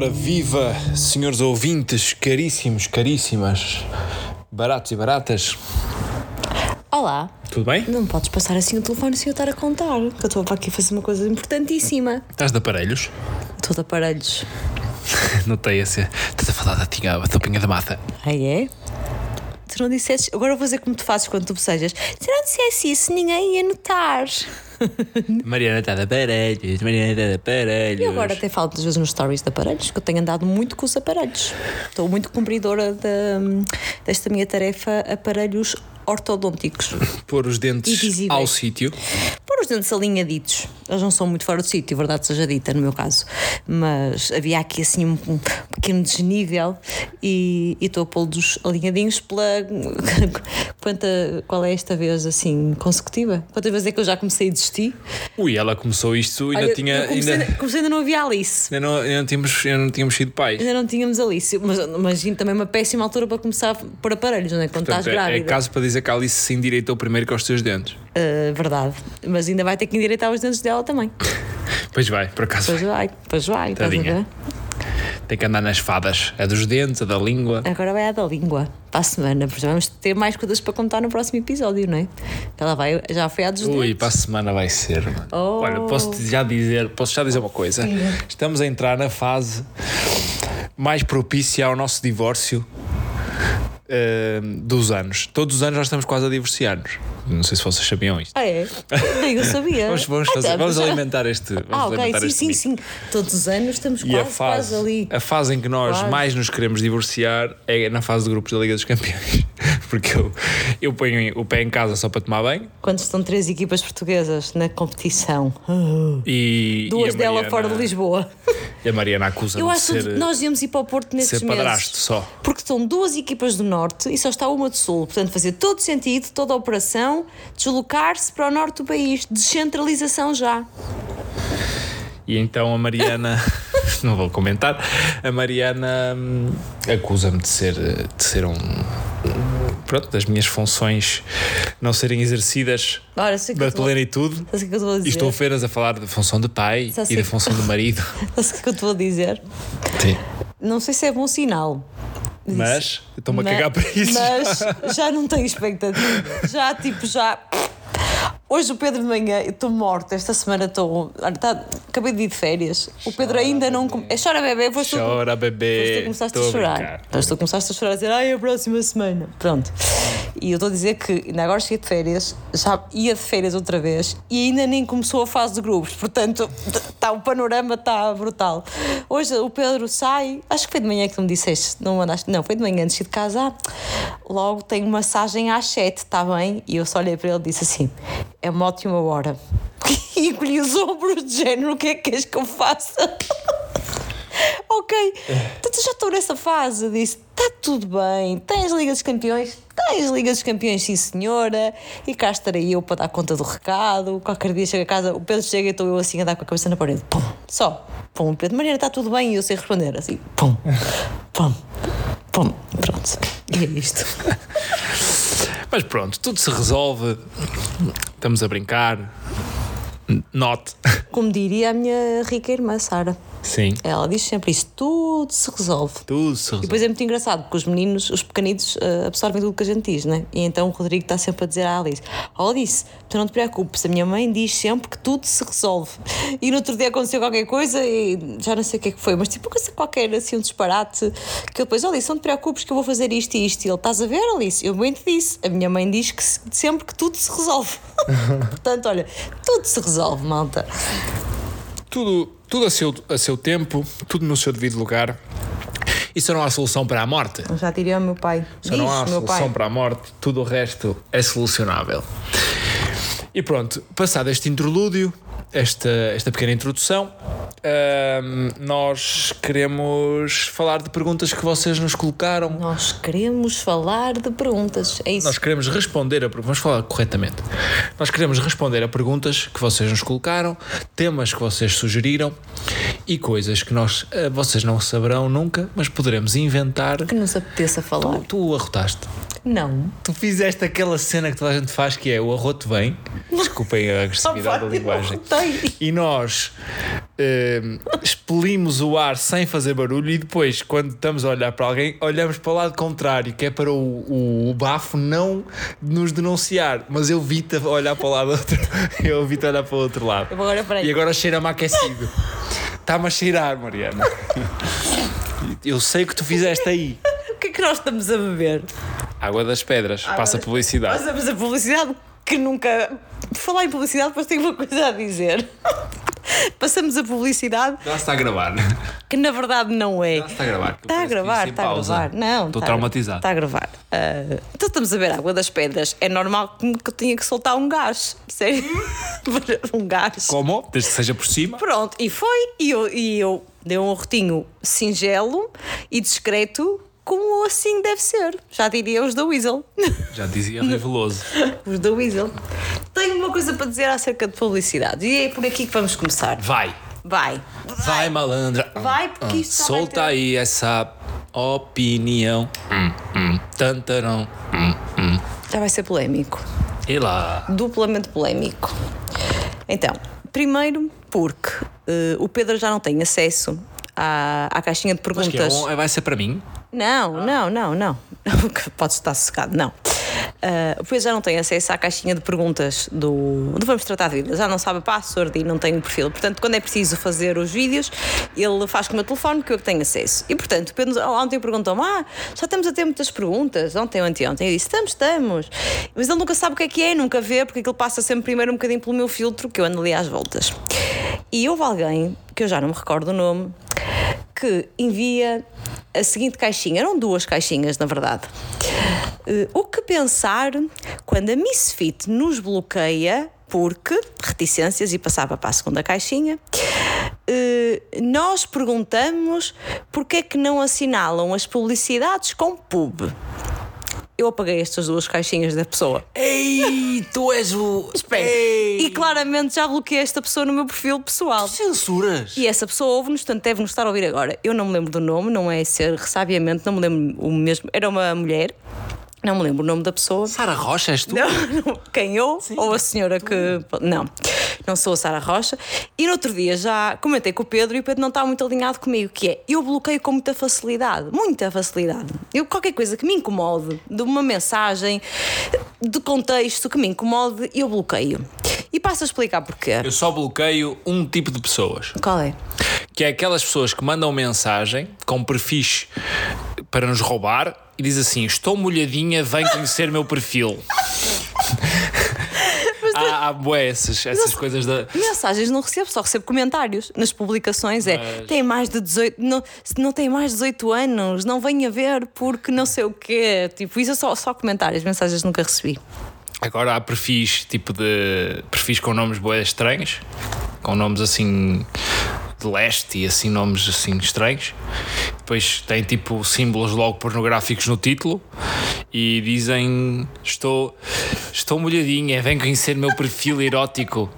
Ora, viva, senhores ouvintes, caríssimos, caríssimas, baratos e baratas. Olá, Tudo bem? não podes passar assim o telefone sem eu estar a contar, que eu estou para aqui fazer uma coisa importantíssima. Estás de aparelhos? Estou de aparelhos. Notei esse. Estás a falar da tinha, da topinha da mata. Aí é? Tu não disseste. Agora vou fazer como tu fazes quando tu bocejas. Se não dissesse isso, ninguém ia notar. Mariana está de aparelhos, Mariana está de aparelhos. E agora até falo muitas vezes nos stories de aparelhos, que eu tenho andado muito com os aparelhos. Estou muito cumpridora da- desta minha tarefa, aparelhos ortodônticos. Pôr os dentes Invisíveis. ao sítio. Pôr os dentes alinhaditos. Eles não são muito fora do sítio, verdade seja dita, no meu caso. Mas havia aqui assim um, um pequeno desnível e e estou a pô-los alinhadinhos pela. Quanta, qual é esta vez assim consecutiva? Quantas vezes é que eu já comecei a desistir? Ui, ela começou isto, ainda Olha, tinha. comecei, Ainda, comecei ainda não havia Alice. ainda, não, ainda, não tínhamos, ainda não tínhamos sido pais. Ainda não tínhamos Alice, mas imagino também uma péssima altura para começar a pôr aparelhos, não é? Quando Portanto, estás é, é grávida. caso para dizer que a Alice se endireitou primeiro com os teus dentes. Ah, verdade. Mas ainda vai ter que endireitar os dentes dela também. Pois vai, por acaso Pois vai. pois vai. Tadinha. Tem que andar nas fadas. A dos dentes, a da língua. Agora vai a da língua, para a semana, porque vamos ter mais coisas para contar no próximo episódio, não é? Ela vai, já foi a dos Ui, dentes. para a semana vai ser. Oh. Olha, posso já dizer, posso já dizer uma coisa. Estamos a entrar na fase mais propícia ao nosso divórcio eh, dos anos. Todos os anos nós estamos quase a divorciar-nos. Não sei se vocês sabiam isto. Ah, é? Nem eu sabia. Vamos, vamos, fazer, tá, vamos alimentar este. Vamos Ah, ok, sim, sim, sim. Todos os anos estamos quase, fase, quase ali. a fase em que nós Quase. mais nos queremos divorciar é na fase de grupos da Liga dos Campeões. Porque eu, eu ponho o pé em casa só para tomar banho Quando estão três equipas portuguesas na competição, e. duas e a delas Mariana- fora de Lisboa. E a Mariana acusa-me Eu acho que ser. nós íamos ir para o Porto nestes ser meses. padrasto só. Porque estão duas equipas do Norte e só está uma do Sul. Portanto, fazia todo sentido, toda a operação, deslocar-se para o Norte do país. Descentralização já. E então a Mariana, não vou comentar, a Mariana hum, acusa-me de ser, de ser um. Pronto, das minhas funções não serem exercidas Ora, sei da estou- plenitude. Sabes o que eu estou E apenas a falar da função de pai e sei da função de marido. Sabes o que eu estou a dizer? Sim. Não sei se é bom sinal. Mas estou-me a cagar para isso. Mas já não tenho expectativa. Já, tipo, já. Hoje o Pedro de manhã, eu estou morta, esta semana estou. tá- acabei de ir de férias. O Pedro ainda não. come- É chora bebê, foste tu- Chora, Depois bebê. tu começaste Estou a chorar. brincar. Depois tu começaste a chorar a dizer, ai, a próxima semana. Pronto. E eu estou a dizer que ainda agora cheguei de férias, já ia de férias outra vez e ainda nem começou a fase de grupos. Portanto, tá, o panorama está brutal. Hoje o Pedro sai, acho que foi de manhã que tu me disseste, não mandaste, não, foi de manhã antes de ir de casa. Ah, logo tenho massagem às 7, está bem? E eu só olhei para ele e disse assim: é uma ótima hora. E encolhi os ombros de género, o que é que queres que eu faça? Ok, portanto já estou nessa fase. Disse: está tudo bem, tens Liga dos Campeões? Tens Liga dos Campeões, sim senhora. E cá estarei eu para dar conta do recado. Qualquer dia chega a casa, o Pedro chega e estou eu assim a dar com a cabeça na parede. Pum, só. Pum, Pedro, Mariana, está tudo bem? E eu sei responder assim: pum, pum, pum. Pronto. E é isto. Mas pronto, tudo se resolve. Estamos a brincar. Note. Como diria a minha rica irmã Sara. Sim. Ela diz sempre isso: tudo se resolve. Tudo se E resolve. depois é muito engraçado, porque os meninos, os pequenitos, eh, absorvem tudo o que a gente diz, né? E então o Rodrigo está sempre a dizer à Alice: Oh, Alice, tu não te preocupes, a minha mãe diz sempre que tudo se resolve. E no outro dia aconteceu qualquer coisa e já não sei o que é que foi, mas tipo, qualquer, assim, um disparate, que eu depois, oh, Alice, não te preocupes que eu vou fazer isto e isto. E ele, estás a ver, Alice? Eu bem te disse, a minha mãe diz que se- sempre que tudo se resolve. Portanto, olha, tudo se resolve, malta. Tudo, tudo a, seu, a seu tempo, tudo no seu devido lugar. E só não há solução para a morte. Já tirei ao meu pai. Só não há solução pai. para a morte, tudo o resto é solucionável. E pronto, passado este interlúdio, esta, esta pequena introdução, nós queremos falar de perguntas que vocês nos colocaram. Nós queremos falar de perguntas. É isso. Nós queremos responder a vamos falar corretamente. Nós queremos responder a perguntas que vocês nos colocaram, temas que vocês sugeriram e coisas que nós eh, vocês não saberão nunca, mas poderemos inventar. que nos apeteça falar. Tu, tu arrotaste. Não. Tu fizeste aquela cena que toda a gente faz que é o arroto vem. Desculpem a agressividade da linguagem. Tem. E nós eh, expelimos o ar sem fazer barulho e depois, quando estamos a olhar para alguém, olhamos para o lado contrário, que é para o, o, o bafo não nos denunciar. Mas eu vi-te a olhar para o lado outro. Eu vi-te a olhar para o outro lado. Agora. E agora cheira-me aquecido. Está-me a cheirar, Mariana. Eu sei o que tu fizeste aí. O que é que nós estamos a beber? Água das Pedras. Passa publicidade. Passamos a publicidade que nunca. Por falar em publicidade, depois tenho uma coisa a dizer. Passamos a publicidade Já está a gravar. que na verdade não é. Já está a gravar. Está a gravar, está a gravar. Não, Estou está- traumatizado. Está a gravar. Ah, então estamos a ver a água das pedras. É normal que eu tenha que soltar um gás. Sério? um gás. Como? Desde que seja por cima. Pronto, e foi. E eu, e eu dei um rotinho singelo e discreto, como assim deve ser. Já diria os da Weasel. Já dizia Reveloso. os da Weasel. Tenho uma coisa para dizer acerca de publicidade. E é por aqui que vamos começar. Vai. Vai. Vai, malandra. Vai, porque isto só vai Solta ter- aí essa opinião. Hum, hum, tantarão. Hum, hum. Já vai ser polémico. E lá. duplamente polémico. Então, primeiro porque eh, o Pedro já não tem acesso à, à caixinha de Mas que é perguntas. vai ser para mim? Não, não, não, não. Pode estar sossegado, não. Ah, o Pedro já não tem acesso à caixinha de perguntas do, do Vamos Tratar de Vida, já não sabe a password e não tem o perfil. Portanto, quando é preciso fazer os vídeos, ele faz com o meu telefone que eu que tenho acesso. E portanto, ontem perguntou-me: Ah, já estamos a ter muitas perguntas, ontem anteontem. Eu disse: Estamos, estamos. Mas ele nunca sabe o que é que é, nunca vê, porque aquilo passa sempre primeiro um bocadinho pelo meu filtro, que eu ando ali às voltas. E houve alguém, que eu já não me recordo o nome, que envia a seguinte caixinha. Eram duas caixinhas, na verdade. Eh, o que pensar quando a Misfit nos bloqueia porque, reticências, e passava para a segunda caixinha, eh, nós perguntamos porque é que não assinalam as publicidades com pub. Eu apaguei estas duas caixinhas da pessoa. Ei, tu és o. Espera. Ei, E claramente já bloqueei esta pessoa no meu perfil pessoal. censuras. E essa pessoa ouve-nos, portanto deve-nos estar a ouvir agora. Eu não me lembro do nome, não é ser ressabiamente, não me lembro o mesmo. Era uma mulher, não me lembro o nome da pessoa. Sara Rocha, és tu? Não, não, quem eu ou a senhora que. Não, não sou a Sara Rocha. E no outro dia já comentei com o Pedro e o Pedro não está muito alinhado comigo, que é eu bloqueio com muita facilidade, muita facilidade. Eu qualquer coisa que me incomode, de uma mensagem, de contexto que me incomode, eu bloqueio. E passo a explicar porquê. Eu só bloqueio um tipo de pessoas. Qual é? Que é aquelas pessoas que mandam mensagem com perfis para nos roubar e diz assim: Estou molhadinha, vem conhecer meu perfil. há há bué essas, essas coisas da. Mensagens não recebo, só recebo comentários nas publicações. É tem mais de 18, não, se não tem mais de 18 anos, não venha ver porque não sei o quê. Tipo, isso é só, só comentários, mensagens nunca recebi. Agora há perfis tipo de. perfis com nomes bué estranhos, com nomes assim de leste e assim nomes assim estranhos. Depois tem tipo símbolos logo pornográficos no título e dizem estou estou molhadinha, vem conhecer meu perfil erótico.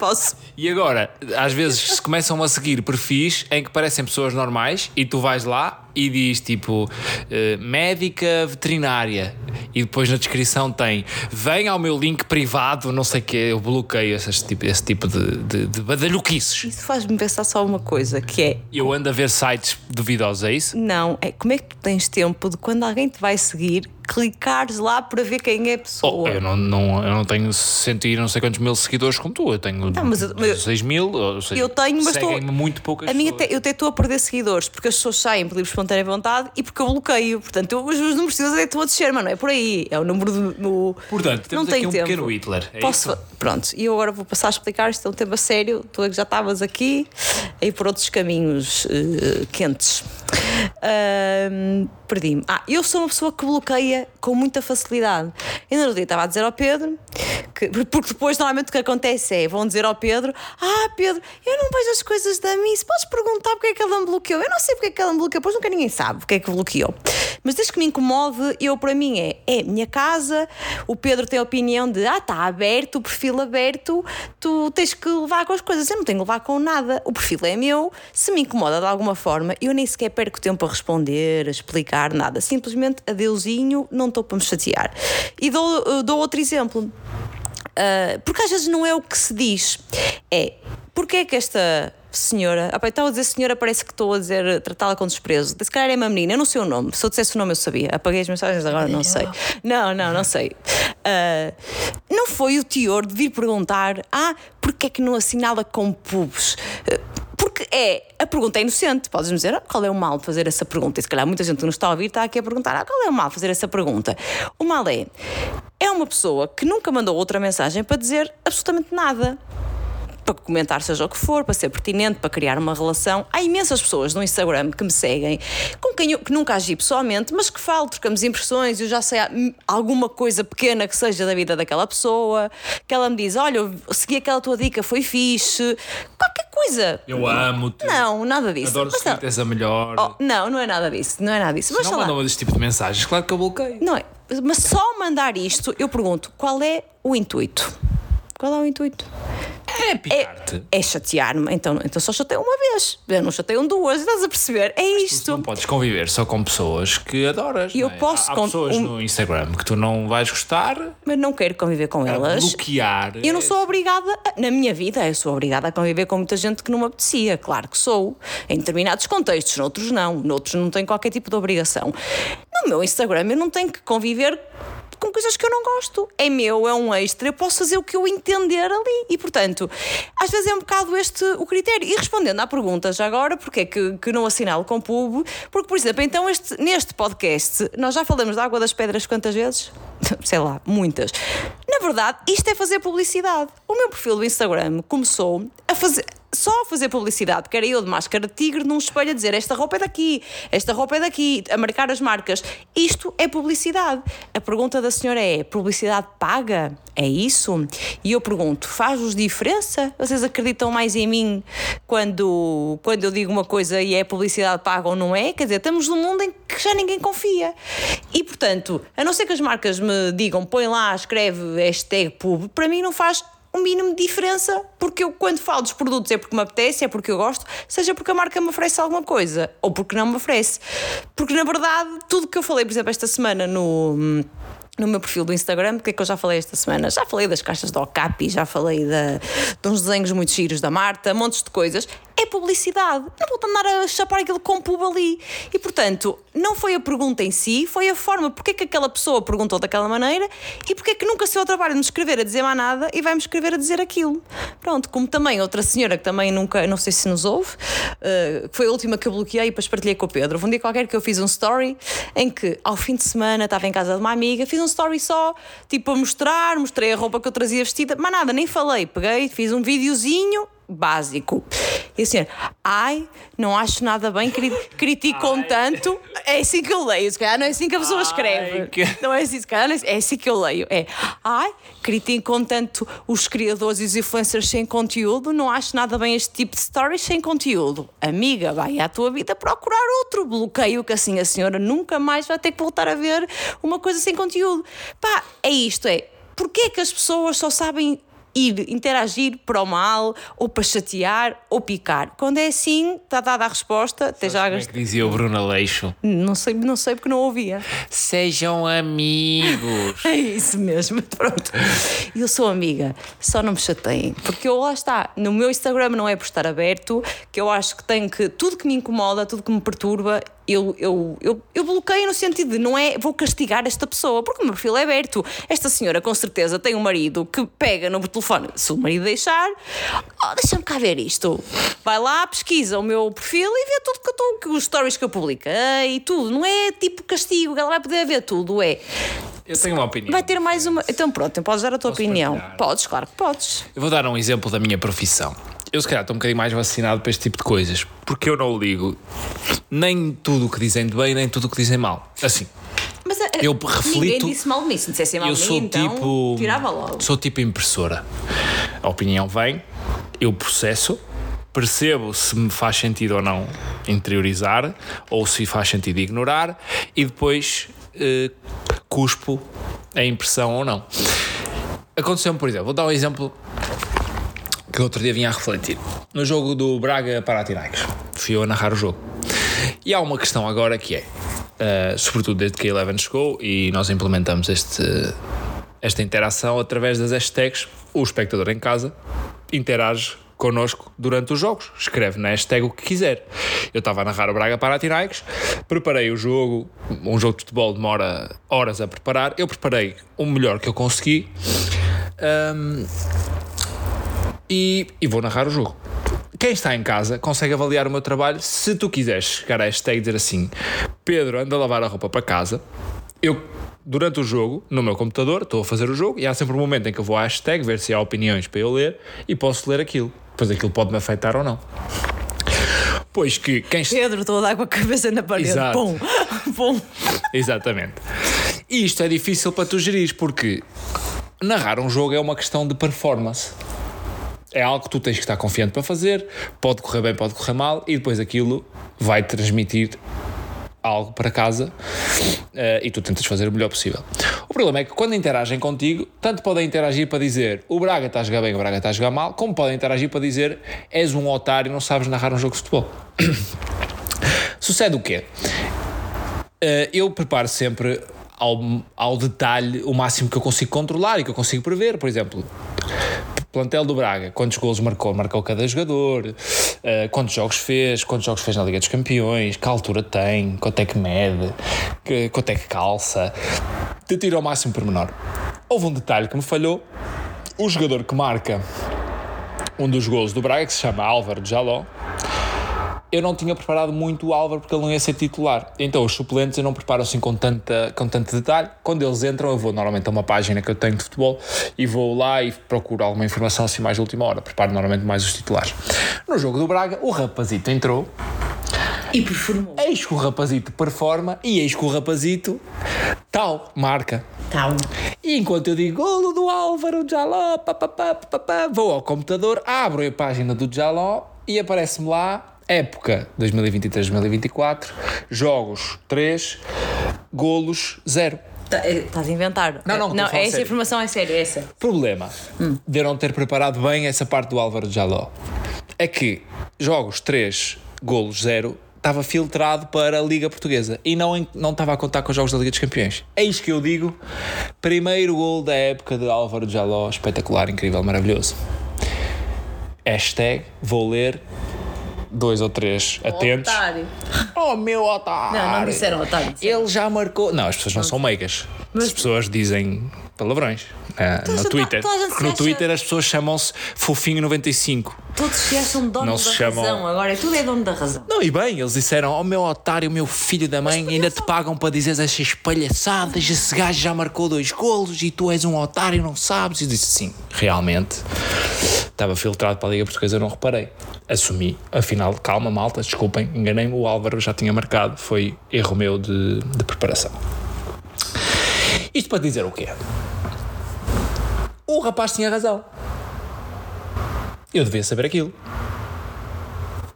Posso? E agora, às vezes se começam a seguir perfis em que parecem pessoas normais e tu vais lá e diz tipo eh, médica veterinária e depois na descrição tem vem ao meu link privado, não sei o que, eu bloqueio esse tipo, esse tipo de, de, de badalhoquices. Isso faz-me pensar só uma coisa, que é Eu ando a ver sites duvidosos, é isso? não, é como é que tu tens tempo de quando alguém te vai seguir, clicares lá para ver quem é a Oh, pessoa. eu, não, não, eu não tenho cento e não sei quantos mil seguidores como tu, eu tenho Não, mas eu- mas eu- 6 mil, ou seja, Eu tenho, mas estou- muito poucas A minha te- eu até estou a perder seguidores porque as pessoas saem por livre espontânea vontade e porque eu bloqueio. Portanto, eu, os meus números de seguidores até estão a descer, mas não é por aí. É o número do. no- Portanto, temos não aqui um tempo. pequeno Hitler. É Posso, isso? Pronto, e eu agora vou passar a explicar. Isto é um tema sério. Tu é que já estavas aqui ir por outros caminhos eh, quentes. Perdi-me. Ah, eu sou uma pessoa que bloqueia com muita facilidade. Ainda no dia estava a dizer ao Pedro, que, porque depois normalmente o que acontece é vão dizer ao Pedro: Ah, Pedro, eu não vejo as coisas da Miss, podes perguntar porque é que ela me bloqueou. Eu não sei porque é que ela me bloqueou, pois nunca ninguém sabe porque é que bloqueou. Mas desde que me incomode, eu para mim é, é minha casa, o Pedro tem a opinião de ah, está aberto, o perfil aberto, tu tens que levar com as coisas. Eu não tenho que levar com nada. O perfil é meu, se me incomoda de alguma forma, eu nem sequer perco tempo a responder, a explicar nada. Simplesmente adeusinho, não estou para me chatear. E dou, dou outro exemplo. Uh, porque às vezes não é o que se diz, é porque é que esta senhora. Ah, estava a dizer senhora, parece que estou a dizer tratá-la com desprezo. Se calhar é uma menina, eu não sei o nome. Se eu dissesse o nome, eu sabia. Apaguei as mensagens agora, não sei. Não, não, não sei. Ah, não foi o teor de vir perguntar: ah, porque é que não assinala com pubs? Ah, porque é, a pergunta é inocente. Podes-me dizer ah, qual é o mal de fazer essa pergunta? E se calhar muita gente que nos está a ouvir está aqui a perguntar ah, qual é o mal de fazer essa pergunta. O mal é, é uma pessoa que nunca mandou outra mensagem para dizer absolutamente nada para comentar seja o que for, para ser pertinente, para criar uma relação. Há imensas pessoas no Instagram que me seguem, com quem eu que nunca agi pessoalmente, mas que falo, trocamos impressões, eu já sei alguma coisa pequena que seja da vida daquela pessoa, que ela me diz: Olha, eu segui aquela tua dica, foi fixe, qualquer coisa. Eu amo-te. Não, nada disso. Adoro Mas se não. és a melhor. Oh, não, não é nada disso, não é nada disso. Mas não mandam esse tipo de mensagens. Claro que eu bloqueio. Não é. Mas só mandar isto, eu pergunto: qual é o intuito? Qual é o intuito? É picar-te. É chatear-me. Então, então só chateiam uma vez. Eu não chateiam duas. Estás a perceber? É Tu isto. não podes conviver só com pessoas que adoras. Eu é? posso Há, há con- pessoas um- no Instagram que tu não vais gostar, Mas não quero conviver com elas. bloquear. Eu não sou obrigada, a- na minha vida, eu sou obrigada a conviver com muita gente que não me apetecia, claro que sou. Em determinados contextos, noutros não, noutros não tenho qualquer tipo de obrigação. No meu Instagram eu não tenho que conviver com coisas que eu não gosto. É meu, é um extra, eu posso fazer o que eu entender ali. E portanto, às vezes é um bocado este o critério. E respondendo à pergunta já agora, porque é que, que não assinalo com pub? Porque, por exemplo, então este, neste podcast, nós já falamos da Água das Pedras quantas vezes? Sei lá, muitas. Na verdade, isto é fazer publicidade. O meu perfil do Instagram começou a fazer. Só a fazer publicidade, que era eu de máscara tigre num espelho a dizer esta roupa é daqui, esta roupa é daqui, a marcar as marcas. Isto é publicidade. A pergunta da senhora é: publicidade paga? É isso? E eu pergunto: faz-vos diferença? Vocês acreditam mais em mim quando, quando eu digo uma coisa e é publicidade paga ou não é? Quer dizer, estamos num mundo em que já ninguém confia. E portanto, a não ser que as marcas me digam, põe lá, escreve hashtag pub, para mim não faz um mínimo de diferença, porque eu quando falo dos produtos é porque me apetece, é porque eu gosto, seja porque a marca me oferece alguma coisa, ou porque não me oferece. Porque na verdade, tudo que eu falei, por exemplo, esta semana no. No meu perfil do Instagram, o que é que eu já falei esta semana? Já falei das caixas de Okapi, já falei da, de uns desenhos muito giros da Marta, montes de coisas. É publicidade. Não vou andar a chapar aquilo com pub ali. E portanto, não foi a pergunta em si, foi a forma porque é que aquela pessoa perguntou daquela maneira e porque é que nunca se deu ao trabalho de me escrever a dizer mais nada e vai-me escrever a dizer aquilo. Pronto, como também outra senhora que também nunca, não sei se nos ouve, eh, que foi a última que eu bloqueei e depois partilhei com o Pedro. Houve Um dia qualquer que eu fiz um story em que ao fim de semana estava em casa de uma amiga, fiz um story só, tipo a mostrar, mostrei a roupa que eu trazia vestida, mas nada, nem falei, peguei, fiz um videozinho básico. E assim, ai, não acho nada bem, cri- criticam tanto. É assim que eu leio, se calhar não é assim que a pessoa Ai, escreve. que- Não é assim, se calhar não é, é assim que eu leio. É, ai, criticam tanto os criadores e os influencers sem conteúdo, não acho nada bem este tipo de stories sem conteúdo. Amiga, vai à tua vida procurar outro bloqueio que assim a senhora nunca mais vai ter que voltar a ver uma coisa sem conteúdo. Pá, é isto, é. Porquê é que as pessoas só sabem ir interagir para o mal, ou para chatear, ou picar? Quando é assim, está dada a resposta, até já Como é que dizia o Bruno Aleixo? não sei, não sei porque não ouvia. Sejam amigos. É isso mesmo, pronto. Eu sou amiga, só não me chateiem. Porque eu lá está, no meu Instagram não é por estar aberto, que eu acho que tem que. Tudo que me incomoda, tudo que me perturba, eu, eu, eu, eu bloqueio no sentido de não é vou castigar esta pessoa, porque o meu perfil é aberto. Esta senhora com certeza tem um marido que pega no telefone, se o marido deixar, oh, deixa-me cá ver isto. Vai lá, pesquisa o meu perfil e vê tudo que eu estou, os stories que eu publiquei e tudo. Não é tipo castigo, ela vai poder ver tudo, é. Eu tenho uma opinião. Vai ter mais uma. Então pronto, podes dar a tua Posso opinião. partilhar? Podes, claro que podes. Eu vou dar um exemplo da minha profissão. Eu, se calhar, estou um bocadinho mais vacinado para este tipo de coisas, porque eu não ligo nem tudo o que dizem de bem, nem tudo o que dizem mal. Assim, Mas a- Eu ninguém reflito- disse mal mim. Se dissessem mal eu sou então tipo. tirava logo. Sou tipo impressora. A opinião vem, eu processo, percebo se me faz sentido ou não interiorizar, ou se faz sentido ignorar, e depois eh, cuspo a impressão ou não. Aconteceu-me, por exemplo, vou dar um exemplo que outro dia vinha a refletir. No jogo do Braga Panathinaikos, fui eu a narrar o jogo. E há uma questão agora que é, eh, sobretudo desde que a Eleven chegou e nós implementamos este, esta interação através das hashtags, o espectador em casa interage connosco durante os jogos. Escreve na hashtag o que quiser. Eu estava a narrar o Braga Panathinaikos, preparei o jogo, um jogo de futebol demora horas a preparar, eu preparei o melhor que eu consegui um, e, e vou narrar o jogo. Quem está em casa consegue avaliar o meu trabalho se tu quiseres chegar à hashtag e dizer assim Pedro, anda a lavar a roupa para casa eu durante o jogo, no meu computador, estou a fazer o jogo e há sempre um momento em que eu vou à hashtag ver se há opiniões para eu ler e posso ler aquilo. Depois aquilo pode me afetar ou não. Pois que quem Pedro, estou a dar com a cabeça na parede. Exato. Pum, pum. Exatamente. E isto é difícil para tu gerir porque narrar um jogo é uma questão de performance. É algo que tu tens que estar confiante para fazer, pode correr bem, pode correr mal, e depois aquilo vai transmitir algo para casa uh, e tu tentas fazer o melhor possível. O problema é que quando interagem contigo, tanto podem interagir para dizer o Braga está a jogar bem, o Braga está a jogar mal, como podem interagir para dizer és um otário, não sabes narrar um jogo de futebol. Sucede o quê? Uh, eu preparo sempre ao, ao detalhe o máximo que eu consigo controlar e que eu consigo prever. Por exemplo, plantel do Braga, quantos golos marcou, marcou cada jogador, uh, quantos jogos fez, quantos jogos fez na Liga dos Campeões, que altura tem, quanto é que mede, que, quanto é que calça. Te tiro ao máximo pormenor. Houve um detalhe que me falhou. O jogador que marca um dos golos do Braga, que se chama Álvaro Jaló, eu não tinha preparado muito o Álvaro porque ele não ia ser titular. Então os suplentes eu não preparo assim com, tanta, com tanto detalhe. Quando eles entram, eu vou normalmente a uma página que eu tenho de futebol e vou lá e procuro alguma informação assim mais de última hora. Preparo normalmente mais os titulares. No jogo do Braga, o rapazito entrou. E performou. Eis que o rapazito performa e eis que o rapazito tal, marca. Tal. E enquanto eu digo golo do Álvaro Jaló, papapá, papapá, vou ao computador, abro a página do Jaló e aparece-me lá época 2023-2024, jogos 3, golos 0. Estás a inventar. Não, não, não essa sério. informação é séria, essa. Problema de eu não ter preparado bem essa parte do Álvaro Jaló é que jogos 3, golos 0 estava filtrado para a Liga Portuguesa e não, não estava a contar com os jogos da Liga dos Campeões. Eis que eu digo: primeiro gol da época de Álvaro Jaló, espetacular, incrível, maravilhoso. Hashtag, vou ler, dois ou três atentos. Otário. Oh, meu otário! Não, não disseram otário. disseram. Ele já marcou. Não, as pessoas não são meigas. As pessoas dizem palavrões eh, Toda a no Twitter. Porque no Twitter as pessoas chamam-se Fofinho95. Todos se acham donos Não da se chamam- razão. Agora, tudo é dono da razão. Não, e bem, eles disseram: Oh, meu otário, meu filho da mãe, ainda te pagam para dizer essas palhaçadas. Esse gajo já marcou dois golos e tu és um otário, não sabes. E eu disse: Sim, realmente. Estava filtrado para a Liga Portuguesa, eu não reparei. Assumi. Afinal, calma, malta, desculpem, enganei-me. O Álvaro já tinha marcado. Foi erro meu de, de preparação. Isto para dizer o quê? O rapaz tinha razão. Eu devia saber aquilo.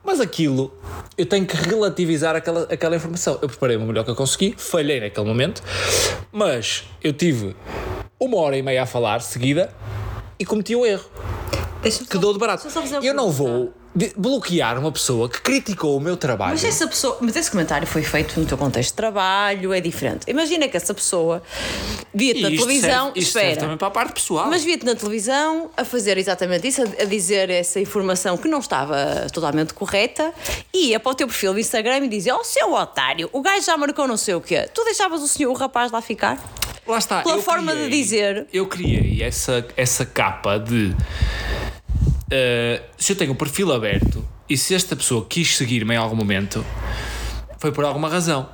Mas aquilo, eu tenho que relativizar aquela, aquela informação. Eu preparei o melhor que eu consegui, falhei naquele momento, mas eu tive uma hora e meia a falar seguida e cometi um erro Deixa-me que só- dou de barato. Eu não pergunta. vou bloquear uma pessoa que criticou o meu trabalho. Mas essa pessoa, mas esse comentário foi feito no teu contexto de trabalho, é diferente. Imagina que essa pessoa via-te na televisão, serve- espera. também para a parte pessoal. Mas via-te na televisão a fazer exatamente isso, a, dizer essa informação que não estava totalmente correta, e ia para o teu perfil do Instagram e dizia: Oh, seu otário, o gajo já marcou não sei o quê. Tu deixavas o senhor, o rapaz lá ficar? Lá está. Pela forma de criei- dizer. Eu criei essa, essa capa de. Eh, se eu tenho o perfil aberto e se esta pessoa quis seguir-me em algum momento, foi por alguma razão.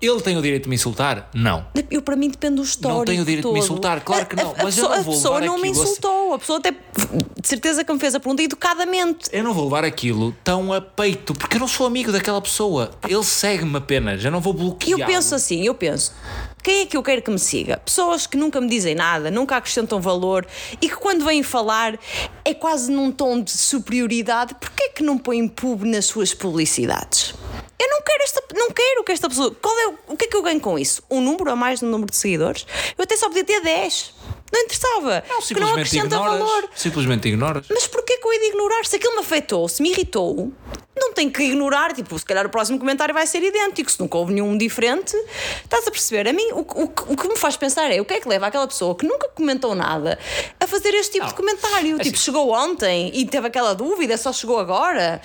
Ele tem o direito de me insultar? Não. Eu, para mim, depende do histórico. tenho o direito de me todo. insultar, claro que não, a- a mas eu pessoa- não vou A pessoa levar não me insultou, a pessoa até de certeza que me fez a pergunta educadamente. Eu não vou levar aquilo tão a peito, porque eu não sou amigo daquela pessoa. Ele segue-me apenas, eu não vou E bloquear. eu penso assim, eu penso, quem é que eu quero que me siga? Pessoas que nunca me dizem nada, nunca acrescentam valor e que quando vêm falar é quase num tom de superioridade. Porquê é que não põem pub nas suas publicidades? Eu não quero esta, não quero que esta pessoa. Qual é, o- que é que eu ganho com isso? Um número a mais no número de seguidores? Eu até só podia ter 10. Não interessava. Não, que não simplesmente acrescenta ignoras. valor. Simplesmente ignoras. Mas porquê que eu ia de ignorar? Se aquilo me afetou, se me irritou, não tem que ignorar, tipo, se calhar o próximo comentário vai ser idêntico, se nunca houve nenhum diferente. Estás a perceber? A mim, o, o, o que me faz pensar é o que é que leva aquela pessoa que nunca comentou nada a fazer este tipo Não. de comentário? É tipo, assim. chegou ontem e teve aquela dúvida, só chegou agora.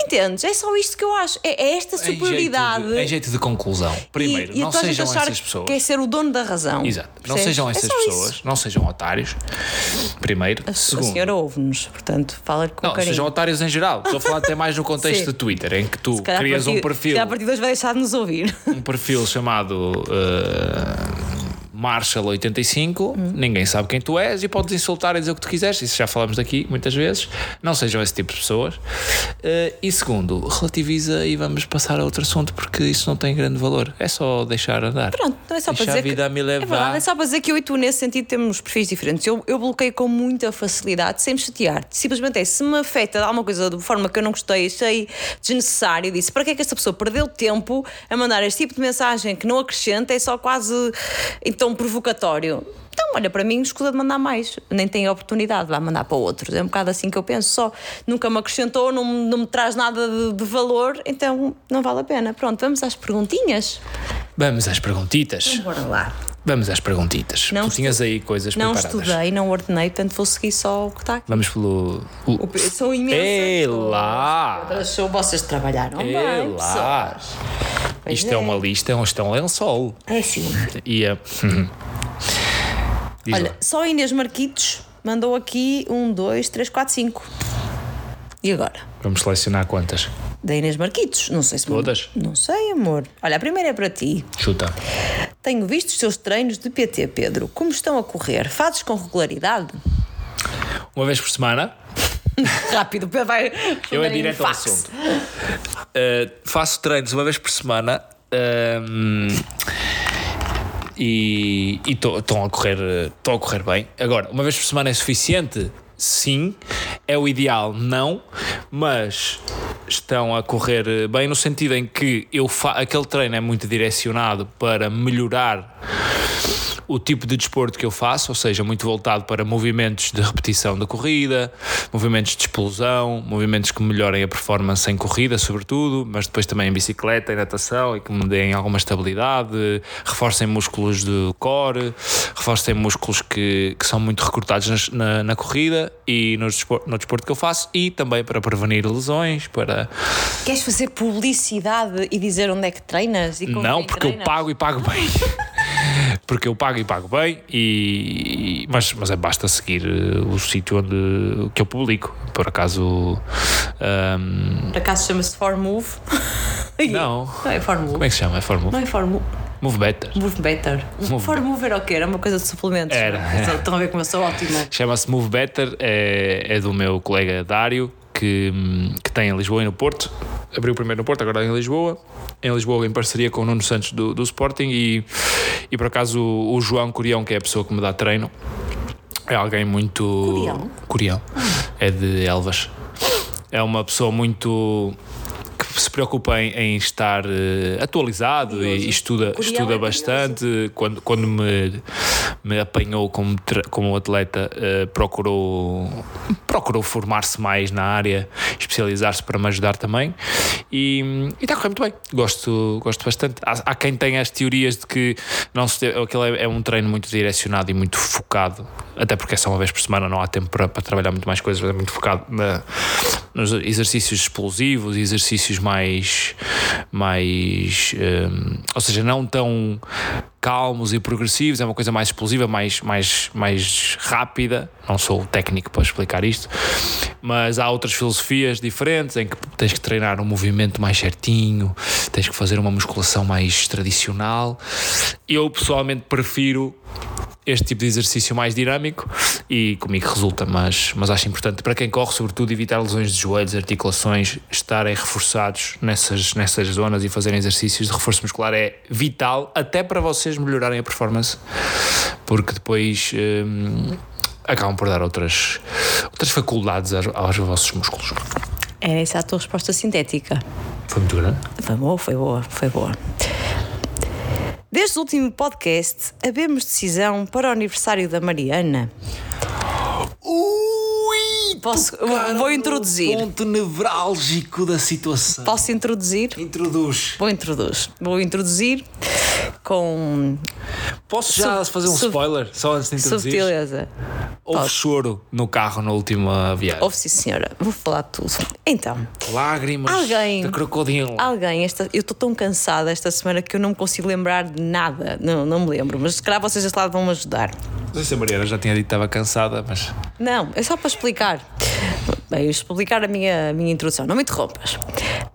Entendes? É só isto que eu acho. É, é esta Em jeito, superioridade. de, em jeito de conclusão. Primeiro, e, não a a sejam essas pessoas. Que é ser o dono da razão. Exato. Não sejam É essas isso. pessoas, não sejam otários. Primeiro. A, a Segundo, senhora ouve-nos, portanto, fala com não, carinho. sejam otários em geral. Estou a falar até mais no contexto Sim. de Twitter, em que tu crias um partir- perfil, se calhar a partir de hoje vai deixar de nos ouvir. um perfil chamado uh, Marshall85, ninguém sabe quem tu és e podes insultar e dizer o que tu quiseres. Isso já falamos daqui muitas vezes. Não sejam esse tipo de pessoas. Uh, e segundo, relativiza e vamos passar a outro assunto porque isso não tem grande valor. É só deixar andar. Pronto, não é só para Deixa dizer a vida que, me é levar. verdade, é só para dizer que eu e tu nesse sentido temos perfis diferentes. Eu, eu bloqueio com muita facilidade, sem me chatear. Simplesmente é, se me afeta de alguma coisa de forma que eu não gostei, achei desnecessário, disse para que é que esta pessoa perdeu tempo a mandar este tipo de mensagem que não acrescenta, é só quase então provocatório. Então, olha, para mim, escusa de mandar mais. Nem tem oportunidade, vai mandar para outros. É um bocado assim que eu penso. Só nunca me acrescentou, não, não me traz nada de, de valor, então não vale a pena. Pronto, vamos às perguntinhas. Vamos às perguntitas. Bora lá. Vamos às perguntitas. Não tu tinhas aí coisas Não preparadas. estudei, não ordenei, portanto vou seguir só o que está aqui. Vamos pelo. o- Eu sou imensa. Ei lá! Sou vocês trabalharam Ei bem, lá! pessoas. Isto é. uma lista, isto é um lençol. É sim. E a. Diz Olha, lá. só Inês Marquitos mandou aqui um, dois, três, quatro, cinco. E agora? Vamos selecionar quantas? Da Inês Marquitos, não sei se Todas? Não sei, amor. Olha, a primeira é para ti. Chuta. Tenho visto os seus treinos de PT, Pedro. Como estão a correr? Fazes com regularidade? Uma vez por semana, Rápido, Pedro vai. eu é direto ao assunto. Uh, faço treinos uma vez por semana. um, e e estão a correr estão a correr bem agora uma vez por semana é suficiente sim é o ideal não mas estão a correr bem no sentido em que eu fa aquele treino é muito direcionado para melhorar o tipo de desporto que eu faço, ou seja, muito voltado para movimentos de repetição da corrida, movimentos de explosão, movimentos que melhorem a performance em corrida, sobretudo, mas depois também em bicicleta, em natação e que me deem alguma estabilidade, reforcem músculos do core, reforcem músculos que, que são muito recrutados nas- na, na corrida e no desporto, no desporto que eu faço e também para prevenir lesões, para. Queres fazer publicidade e dizer onde é que treinas? E com Não, porque eu treinas? pago e pago bem. porque eu pago e pago bem, e, mas, mas é basta seguir eh, o sítio onde que eu publico. Por acaso. ahm, Por acaso chama-se Formove? não. Não é Formove. Como é que se chama? É Formove? Não é Formove. Move Better. Move Better. Move Formove era o quê? Era uma coisa de suplementos. Era. Estão a ver como eu sou ótima. Chama-se Move Better, é, é do meu colega Dário, que, que tem em Lisboa e no Porto. Abriu primeiro no Porto, agora em Lisboa. Em Lisboa, em parceria com o Nuno Santos do, do Sporting. E, e por acaso, o, o João Curião, que é a pessoa que me dá treino, é alguém muito. Curião? Curião. É de Elvas. É uma pessoa muito. Que se preocupa em, em estar eh, atualizado e estuda, estuda é bastante. Quando, quando me, me apanhou como, como atleta, eh, procurou, procurou formar-se mais na área, especializar-se para me ajudar também. E, está a correr muito bem. Gosto, gosto bastante. Há, há quem tenha as teorias de que não se deve- aquele é, é um treino muito direcionado e muito focado, até porque é só uma vez por semana, não há tempo para, para trabalhar muito mais coisas, mas é muito focado na- nos exercícios explosivos, exercícios mais. mais hum, ou seja, não tão calmos e progressivos, é uma coisa mais explosiva, mais, mais, mais rápida. Não sou técnico para explicar isto, mas há outras filosofias diferentes em que tens que treinar um movimento mais certinho, tens que fazer uma musculação mais tradicional. Eu pessoalmente prefiro este tipo de exercício mais dinâmico e comigo resulta, mas, mas acho importante para quem corre, sobretudo, evitar lesões de joelhos, articulações, estarem reforçados nessas, nessas zonas e fazerem exercícios de reforço muscular é vital, até para vocês melhorarem a performance, porque depois hum, acabam por dar outras, outras faculdades aos, aos vossos músculos. Era essa a tua resposta sintética. Foi muito grande. Foi boa, foi boa, foi boa. Desde o último podcast, havemos decisão para o aniversário da Mariana. Ui, Posso, vou no introduzir. ponto nevrálgico da situação. Posso introduzir? Introduz. Vou introduzir. Vou introduzir com Posso já Sub- fazer um sub- spoiler? Só antes de introduzir? subtileza. Houve choro no carro na última viagem. Ouve, sim, senhora. Vou falar de tudo. Então, Lágrimas Alguém- de crocodilo. alguém, esta, eu estou tão cansada esta semana que eu não me consigo lembrar de nada. Não, não me lembro, mas se calhar vocês deste lado vão me ajudar. Não sei se a Mariana já tinha dito que estava cansada, mas. Não, é só para explicar. Bem, eu explicar a minha, a minha introdução. Não me interrompas.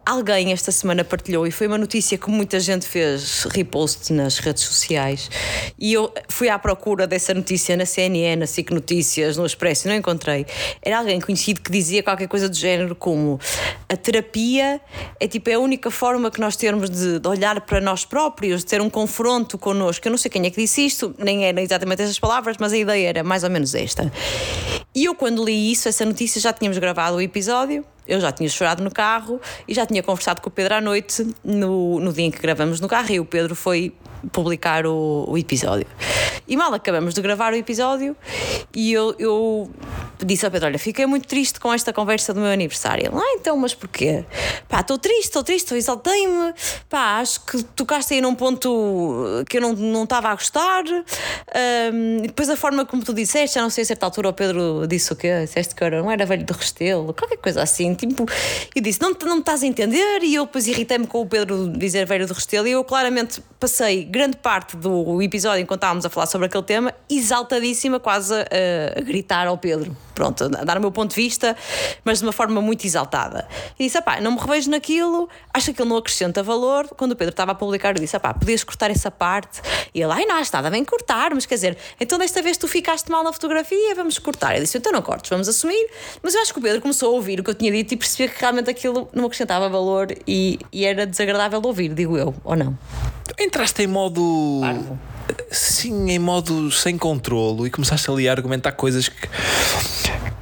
Alguém esta semana partilhou e foi uma notícia que muita gente fez repost nas redes sociais. E eu fui à procura dessa notícia na CNN, na SIC Notícias, no Expresso e não encontrei. Era alguém conhecido que dizia qualquer coisa do género como a terapia é tipo é a única forma que nós temos de, de olhar para nós próprios, de ter um confronto connosco. Eu não sei quem é que disse isto, nem eram exatamente essas palavras, mas a ideia era mais ou menos esta. E eu, quando li isso, essa notícia, já tínhamos gravado o episódio, eu já tinha chorado no carro e já tinha conversado com o Pedro à noite, no, no dia em que gravamos no carro, e o Pedro foi publicar o, o episódio. E mal acabamos de gravar o episódio, e eu, eu disse ao Pedro: Olha, fiquei muito triste com esta conversa do meu aniversário. Ele, ah, então, mas porquê? Pá, estou triste, estou triste, estou exaltei-me, pá, acho que tocaste aí num ponto que eu não estava a gostar. E depois a forma como tu disseste, já não sei a certa altura o Pedro disse o quê? Disseste que eu não era velho de Restelo, qualquer coisa assim. Tipo, eu disse, não, não me estás a entender, e eu depois irritei-me com o Pedro dizer velho de Restelo, e eu claramente passei grande parte do episódio enquanto estávamos a falar sobre aquele tema, exaltadíssima, quase a, a gritar ao Pedro. Pronto, a dar o meu ponto de vista, mas de uma forma muito exaltada. E disse, pá, não me revejo naquilo, acho que aquilo não acrescenta valor. Quando o Pedro estava a publicar, eu disse, pá, podias cortar essa parte. E ele, ai não, está bem cortar, mas quer dizer, então desta vez tu ficaste mal na fotografia, vamos cortar. Eu disse, então não cortes, vamos assumir. Mas eu acho que o Pedro começou a ouvir o que eu tinha dito e percebeu que realmente aquilo não acrescentava valor e, e era desagradável de ouvir, digo eu, ou não? Entraste em modo. Parvo. Sim, em modo sem controlo e começaste ali a argumentar coisas que.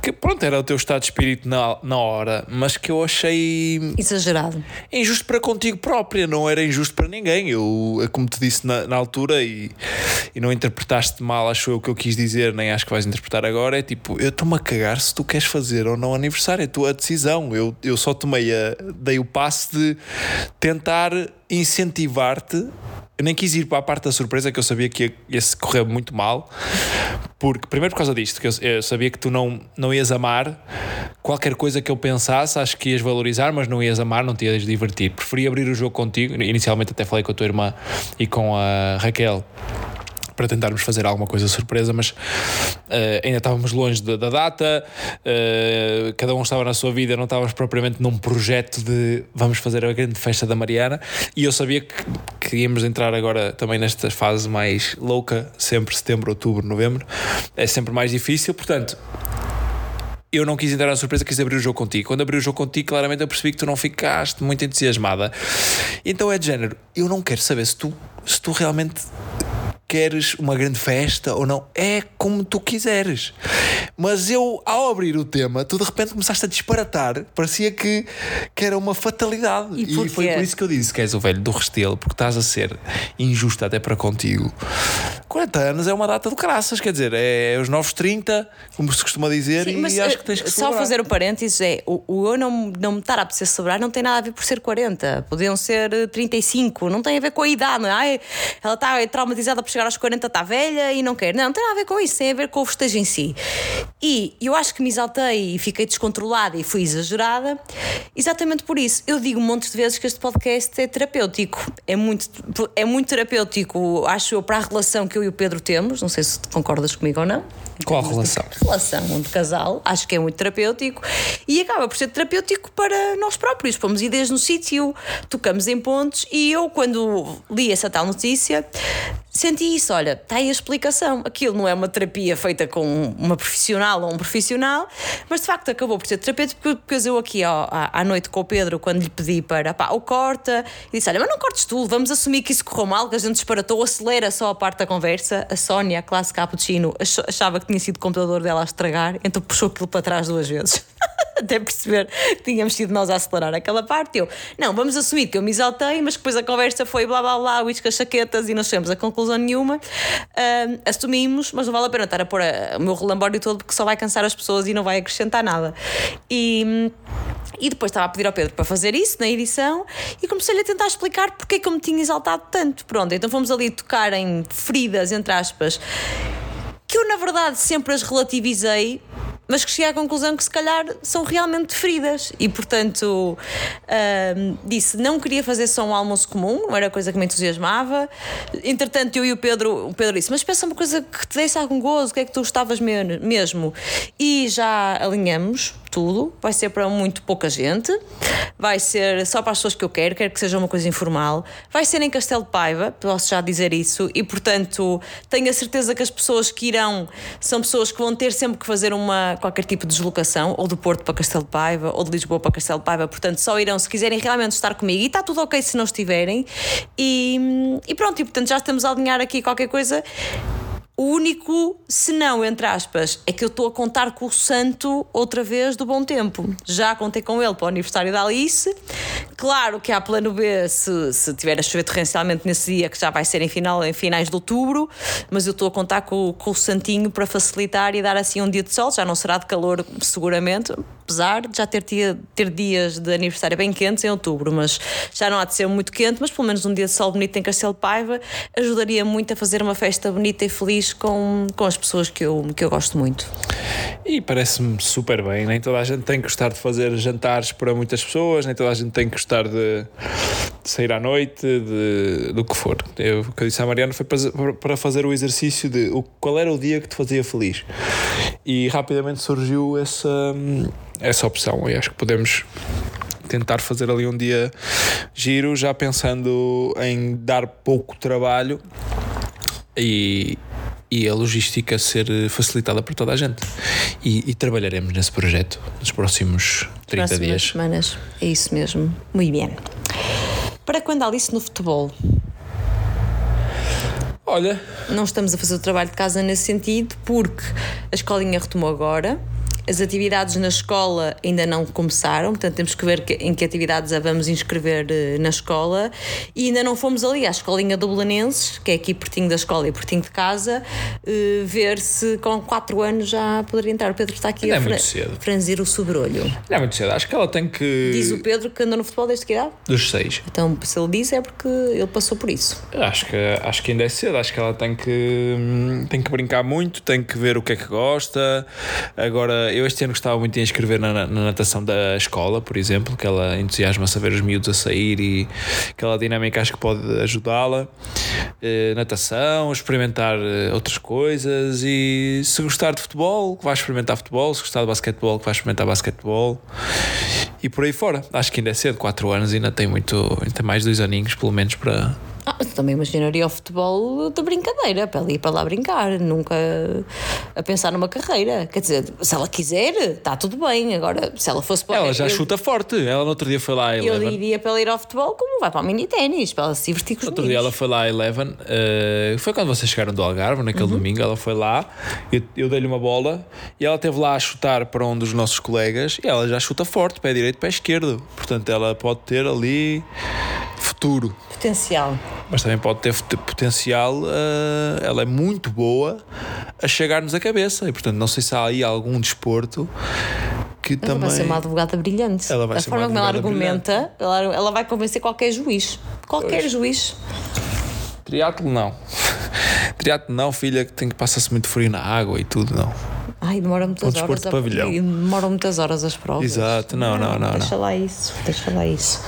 que pronto, era o teu estado de espírito na, na hora, mas que eu achei Exagerado. injusto para contigo própria, não era injusto para ninguém. Eu, como te disse na, na altura, e, e não interpretaste mal, acho eu o que eu quis dizer, nem acho que vais interpretar agora. É tipo, eu estou-me a cagar se tu queres fazer ou não aniversário, é a tua decisão. Eu, eu só tomei a, dei o passo de tentar incentivar-te. Nem quis ir para a parte da surpresa, que eu sabia que ia, ia se correr muito mal, porque, primeiro por causa disto, que eu, eu sabia que tu não, não ias amar qualquer coisa que eu pensasse, acho que ias valorizar, mas não ias amar, não te ias divertir. Preferi abrir o jogo contigo, inicialmente até falei com a tua irmã e com a Raquel para tentarmos fazer alguma coisa surpresa, mas eh, ainda estávamos longe da, da data, eh, cada um estava na sua vida, não estávamos propriamente num projeto de vamos fazer a grande festa da Mariana, e eu sabia que, que íamos entrar agora também nesta fase mais louca, sempre setembro, outubro, novembro, é sempre mais difícil, portanto. Eu não quis entrar na surpresa, quis abrir o jogo contigo. Quando abri o jogo contigo, claramente eu percebi que tu não ficaste muito entusiasmada. Então é de género, eu não quero saber se tu, se tu realmente queres uma grande festa ou não, é como tu quiseres. Mas eu, ao abrir o tema, tu de repente começaste a disparatar, parecia que, que era uma fatalidade. E porquê? foi por isso que eu disse que és o velho do Restelo, porque estás a ser injusto até para contigo. 40 anos é uma data de graças, quer dizer, é os novos 30, como se costuma dizer, Sim, e mas, acho eh, que tens que Só celebrar. fazer o parênteses é: o, o eu não, não me estar a apetecer celebrar não tem nada a ver por ser 40. Podiam ser eh, 35. Não tem a ver com a idade. Não é? Ai, ela está traumatizada por chegar aos 40, está velha e não quer. Não, não tem nada a ver com isso. Tem a ver com o festejo em si. E eu acho que me exaltei e fiquei descontrolada e fui exagerada exatamente por isso. Eu digo um monte de vezes que este podcast é terapêutico. É muito, é muito terapêutico, acho eu, para a relação que eu e o Pedro temos. Não sei se concordas comigo ou não Qual a relação? relação de casal, acho que é muito terapêutico e acaba por ser terapêutico para nós próprios. Pomos ideias no sítio, tocamos em pontos e eu, quando li essa tal notícia, senti isso. Olha, está aí a explicação. Aquilo não é uma terapia feita com uma profissional ou um profissional, mas de facto acabou por ser terapêutico porque eu aqui ó, à, noite com o Pedro, quando lhe pedi para pá, ou corta, e disse: Olha, mas não cortes tudo, vamos assumir que isso correu mal, que a gente disparatou, acelera só a parte da conversa. A Sónia, a classe cappuccino, ach- achava que tinha sido o computador dela a estragar, então puxou aquilo para trás duas vezes. até perceber que tínhamos sido nós a acelerar aquela parte. Eu, não, vamos assumir que eu me exaltei, mas depois a conversa foi blá blá blá, uísque as chaquetas e não chegamos a conclusão nenhuma. Uh, assumimos, mas não vale a pena estar a pôr a, o meu relambório todo porque só vai cansar as pessoas e não vai acrescentar nada. E. E depois estava a pedir ao Pedro para fazer isso na edição e comecei-lhe a tentar explicar porque é que eu me tinha exaltado tanto. Pronto, então fomos ali tocar em feridas, entre aspas, que eu na verdade sempre as relativizei mas que cheguei à conclusão que se calhar são realmente feridas e portanto disse não queria fazer só um almoço comum, não era coisa que me entusiasmava. Entretanto, eu e o Pedro, o Pedro disse: Mas pensa uma coisa que te desse algum gozo, o que é que tu gostavas mesmo? E já alinhamos tudo, vai ser para muito pouca gente, vai ser só para as pessoas que eu quero, quero que seja uma coisa informal, vai ser em Castelo de Paiva, posso já dizer isso, e portanto tenho a certeza que as pessoas que irão são pessoas que vão ter sempre que fazer uma, qualquer tipo de deslocação, ou do Porto para Castelo de Paiva, ou de Lisboa para Castelo de Paiva, portanto só irão se quiserem realmente estar comigo, e está tudo ok se não estiverem, e, e pronto, e portanto já estamos a alinhar aqui qualquer coisa o único senão, entre aspas, é que eu estou a contar com o santo outra vez do bom tempo. Já contei com ele para o aniversário da Alice. Claro que há plano B se, se tiver a chover torrencialmente nesse dia, que já vai ser em, final, em finais de outubro, mas eu estou a contar com, com o santinho para facilitar e dar assim um dia de sol. Já não será de calor, seguramente, apesar de já ter, tia, ter dias de aniversário bem quentes em outubro, mas já não há de ser muito quente, mas pelo menos um dia de sol bonito em Castelo Paiva ajudaria muito a fazer uma festa bonita e feliz com, com as pessoas que eu, que eu gosto muito. E parece-me super bem, nem toda a gente tem que gostar de fazer jantares para muitas pessoas, nem toda a gente tem que gostar de, de sair à noite, de, do que for. Eu, o que eu disse à Mariana foi para, para fazer o exercício de o, qual era o dia que te fazia feliz. E rapidamente surgiu essa, essa opção, e acho que podemos tentar fazer ali um dia giro, já pensando em dar pouco trabalho e, e a logística ser facilitada por toda a gente. E, e trabalharemos nesse projeto nos próximos 30 Próximas dias. semanas, é isso mesmo. Muito bem. Para quando Alice no futebol? Olha. Não estamos a fazer o trabalho de casa nesse sentido, porque a escolinha retomou agora as atividades na escola ainda não começaram, portanto temos que ver que, em que atividades a vamos inscrever uh, na escola e ainda não fomos ali à escolinha do Belenenses, que é aqui pertinho da escola e pertinho de casa, uh, ver se com 4 anos já poderia entrar. O Pedro está aqui ainda a é fra franzir o sobrolho. Não é muito cedo, acho que ela tem que. Diz o Pedro que anda no futebol desde que idade? Dos 6. Então, se ele diz é porque ele passou por isso. Acho que, acho que ainda é cedo, acho que ela tem que, hum, tem que brincar muito, tem que ver o que é que gosta. Agora, eu este ano gostava muito de inscrever na, na, natação da escola, por exemplo, que ela entusiasma saber os miúdos a sair e aquela dinâmica acho que pode ajudá-la. Uh, natação, experimentar uh, outras coisas e se gostar de futebol, vai experimentar futebol, se gostar de basquetebol, vai experimentar basquetebol e por aí fora. Acho que ainda é cedo, 4 anos, ainda tem muito, ainda tem mais dois aninhos pelo menos para ah, também imaginaria o futebol de brincadeira, para ir para lá brincar, nunca a pensar numa carreira. Quer dizer, se ela quiser, está tudo bem. Agora, se ela fosse para. Ela já eu, chuta forte. Ela no outro dia foi lá a Eleven. Eu iria para ela ir ao futebol como vai para o mini ténis, para ela se divertir com os Outro dia ela foi lá a Eleven. Uh, foi quando vocês chegaram do Algarve, naquele uhum. domingo. Ela foi lá, eu, eu dei-lhe uma bola e ela esteve lá a chutar para um dos nossos colegas e ela já chuta forte, pé direito, pé esquerdo. Portanto, ela pode ter ali futuro. Potencial. Mas também pode ter potencial, uh, ela é muito boa a chegar-nos à cabeça. E portanto, não sei se há aí algum desporto que ela também. vai ser uma advogada brilhante. Ela vai a ser forma como ela argumenta, ela, ela, vai convencer qualquer juiz. Qualquer pois. juiz. Triatlo não. Triatlo não, filha, que tem que passar-se muito frio na água e tudo, não. Ai, demora muitas horas. De pavilhão. Demoram muitas horas as provas. Exato, não, não, não. não deixa não. lá isso, deixa lá isso.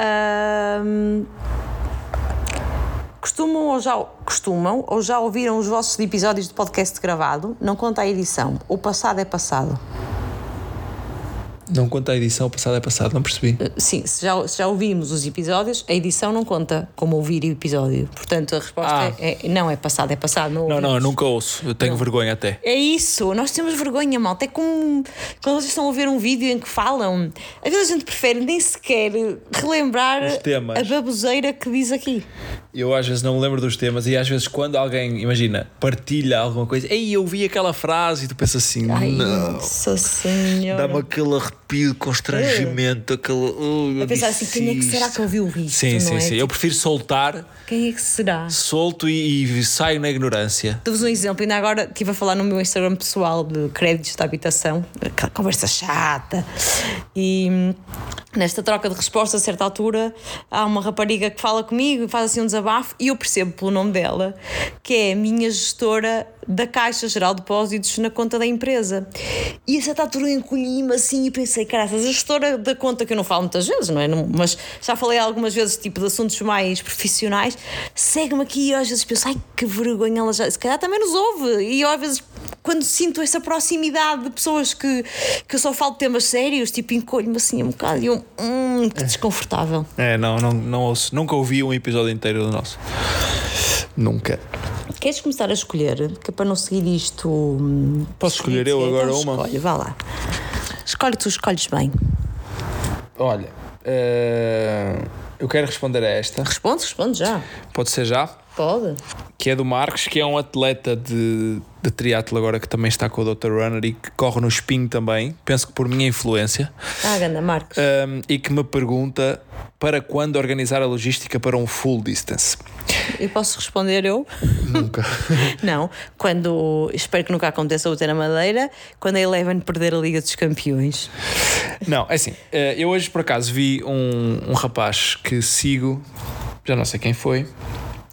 Um, costumam ou já costumam ou já ouviram os vossos episódios de podcast gravado? Não conta a edição. O passado é passado. Não conta a edição, o passado é passado, não percebi. Uh, sim, se já, se já ouvimos os episódios, a edição não conta como ouvir o episódio. Portanto, a resposta ah. é, é, não é passado, é passado. Não, não, não, eu nunca ouço, eu tenho não. vergonha até. É isso, nós temos vergonha, malta. É como quando vocês estão a ver um vídeo em que falam, às vezes a gente prefere nem sequer relembrar a baboseira que diz aqui. Eu às vezes não me lembro dos temas e às vezes quando alguém, imagina, partilha alguma coisa, ei, eu vi aquela frase e tu pensas assim, Ai, não. nossa senhora. Dá-me aquele arrepio, constrangimento, aquele. Oh, eu A pensar assim, quem é que será que ouviu isto? Sim, não sim, é? sim. Eu prefiro soltar, Quem é que será? solto e, e saio na ignorância. Dou-vos um exemplo, ainda agora estive a falar no meu Instagram pessoal de créditos da habitação, aquela conversa chata, e nesta troca de respostas, a certa altura, há uma rapariga que fala comigo e faz assim um desabafo, e eu percebo pelo nome dela que é a minha gestora da Caixa Geral de Depósitos na conta da empresa. E a certa altura eu encolhi-me assim e pensei, caraças, a gestora da conta, que eu não falo muitas vezes, não é? Não- mas já falei algumas vezes, tipo, de assuntos mais profissionais, segue-me aqui e eu às vezes penso, ai que vergonha, ela já, se calhar também nos ouve. E eu às vezes, quando sinto essa proximidade de pessoas que, que eu só falo de temas sérios, tipo, encolho-me assim um bocado e eu, hum, que desconfortável. É, não, não, não ouço. Nunca ouvi um episódio inteiro do nosso. Nunca. Queres começar a escolher? Que é para não seguir isto. hum, Posso escolher eu então agora uma? Escolhe, vá lá. Escolhe, tu escolhes bem. Olha, eh, eu quero responder a esta. Responde, responde já. Pode ser já? Pode. Que é do Marcos, que é um atleta de, de triatlo agora que também está com o Dr. Runner e que corre no espinho também. Penso que por minha influência. Ah, ganda, Marcos. Um, e que me pergunta para quando organizar a logística para um full distance. Eu posso responder eu? Nunca. Não. Quando. Espero que nunca aconteça o ter na Madeira, quando a Eleven perder a Liga dos Campeões. Não, é assim. eh, Eu hoje por acaso vi um, um rapaz que sigo, já não sei quem foi,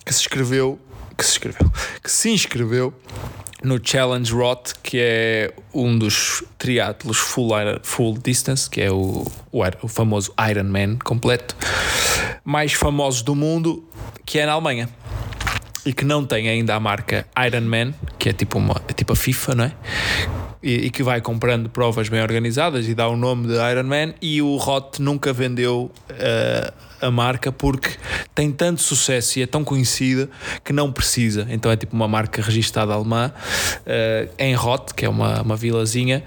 que se inscreveu, que se inscreveu, que se inscreveu no Challenge Rot, que é um dos triatlos full, full distance, que é o, o, o famoso Ironman completo, mais famosos do mundo, que é na Alemanha. E que não tem ainda a marca Ironman, que é tipo, uma, é tipo a FIFA, não é? E, e que vai comprando provas bem organizadas e dá o nome de Ironman. E o Rot nunca vendeu eh, a marca porque tem tanto sucesso e é tão conhecida que não precisa. Então é tipo uma marca registada alemã eh, em Rot, que é uma, uma vilazinha.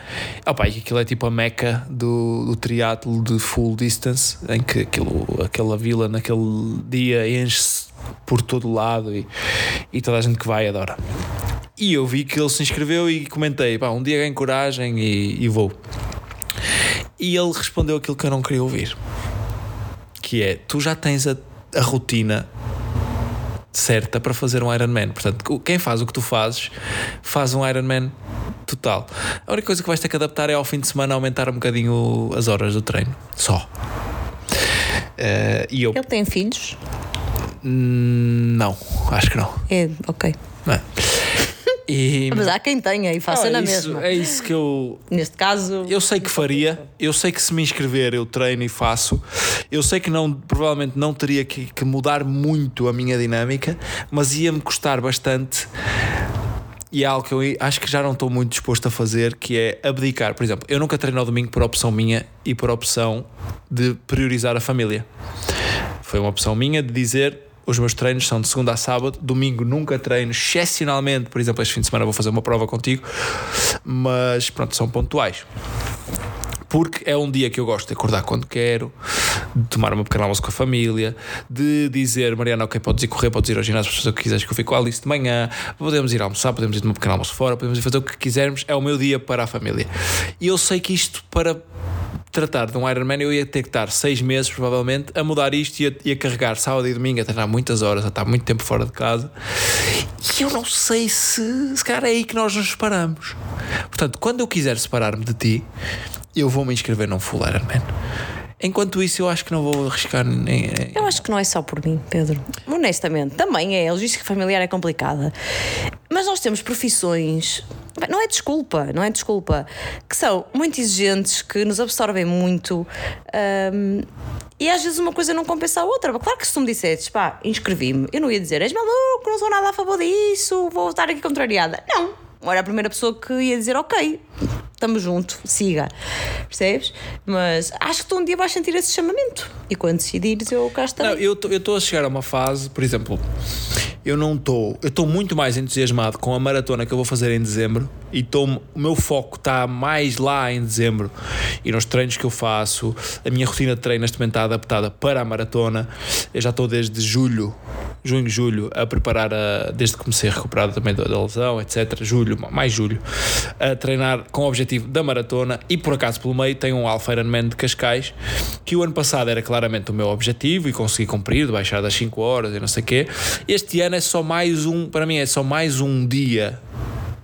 Opa, e aquilo é tipo a meca do, do triatlo de full distance, em que aquilo, aquela vila naquele dia enche-se por todo lado e, e toda a gente que vai adora. E eu vi que ele se inscreveu e comentei: pá, um dia ganho coragem e, e vou. E ele respondeu aquilo que eu não queria ouvir: que é, tu já tens a, a rotina certa para fazer um Ironman. Portanto, quem faz o que tu fazes, faz um Ironman total. A única coisa que vais ter que adaptar é ao fim de semana aumentar um bocadinho as horas do treino. Só. Eh, e eu. Ele tem filhos? Hum, Não, acho que não. É, ok. Não é? E, Mas há quem tenha e faça Ah, na isso- mesma. É isso que eu. Neste caso. Eu sei que faria, eu sei que se me inscrever eu treino e faço. Eu sei que não, provavelmente não teria que, que mudar muito a minha dinâmica, mas ia-me custar bastante. E é algo que eu acho que já não estou muito disposto a fazer, que é abdicar. Por exemplo, eu nunca treino ao domingo por opção minha e por opção de priorizar a família. Foi uma opção minha de dizer os meus treinos são de segunda a sábado, domingo nunca treino, excepcionalmente, por exemplo, este fim de semana vou fazer uma prova contigo, mas pronto, são pontuais. Porque é um dia que eu gosto de acordar quando quero, de tomar uma pequena almoço com a família, de dizer, Mariana, ok, podes ir correr, podes ir ao ginásio, o que quiseres, que eu fico com a Alice de manhã, podemos ir almoçar, podemos ir tomar um pequeno almoço fora, podemos ir fazer o que quisermos, é o meu dia para a família. E eu sei que isto, para tratar de um Ironman, eu ia ter que estar seis meses, provavelmente, a mudar isto e a, e a carregar sábado e domingo, a treinar muitas horas, a estar muito tempo fora de casa. E eu não sei se, se calhar é aí que nós nos separamos. Portanto, quando eu quiser separar-me de ti, eu vou me inscrever num full Ironman. Enquanto isso, eu acho que não vou arriscar nem. nem- Eu acho que não é só por mim, Pedro. Honestamente, também é. A logística familiar é complicada. Mas nós temos profissões. Não é desculpa, não é desculpa. Que são muito exigentes, que nos absorvem muito. hum, e às vezes uma coisa não compensa a outra. Claro que se tu me dissesses, pá, inscrevi-me, eu não ia dizer, és maluco, não sou nada a favor disso, vou estar aqui contrariada. Não. Era a primeira pessoa que ia dizer, ok, estamos junto, siga. Percebes? Mas acho que um dia vais sentir esse chamamento. E quando decidires, eu cá estarei. Não, eu estou a chegar a uma fase, por exemplo, eu não estou. Eu estou muito mais entusiasmado com a maratona que eu vou fazer em dezembro e tô, o meu foco está mais lá em dezembro e nos treinos que eu faço. A minha rotina de treino neste momento está adaptada para a maratona. Eu já estou desde julho, junho, julho, a preparar, a, desde que comecei a recuperar também da, lesão, etc. Julho, mais julho, a treinar com o objetivo da maratona e por acaso pelo meio tem um Alpha Ironman de Cascais que o ano passado era claramente o meu objetivo e consegui cumprir, de baixar das 5 horas e não sei o quê. Este ano é só mais um, para mim é só mais um dia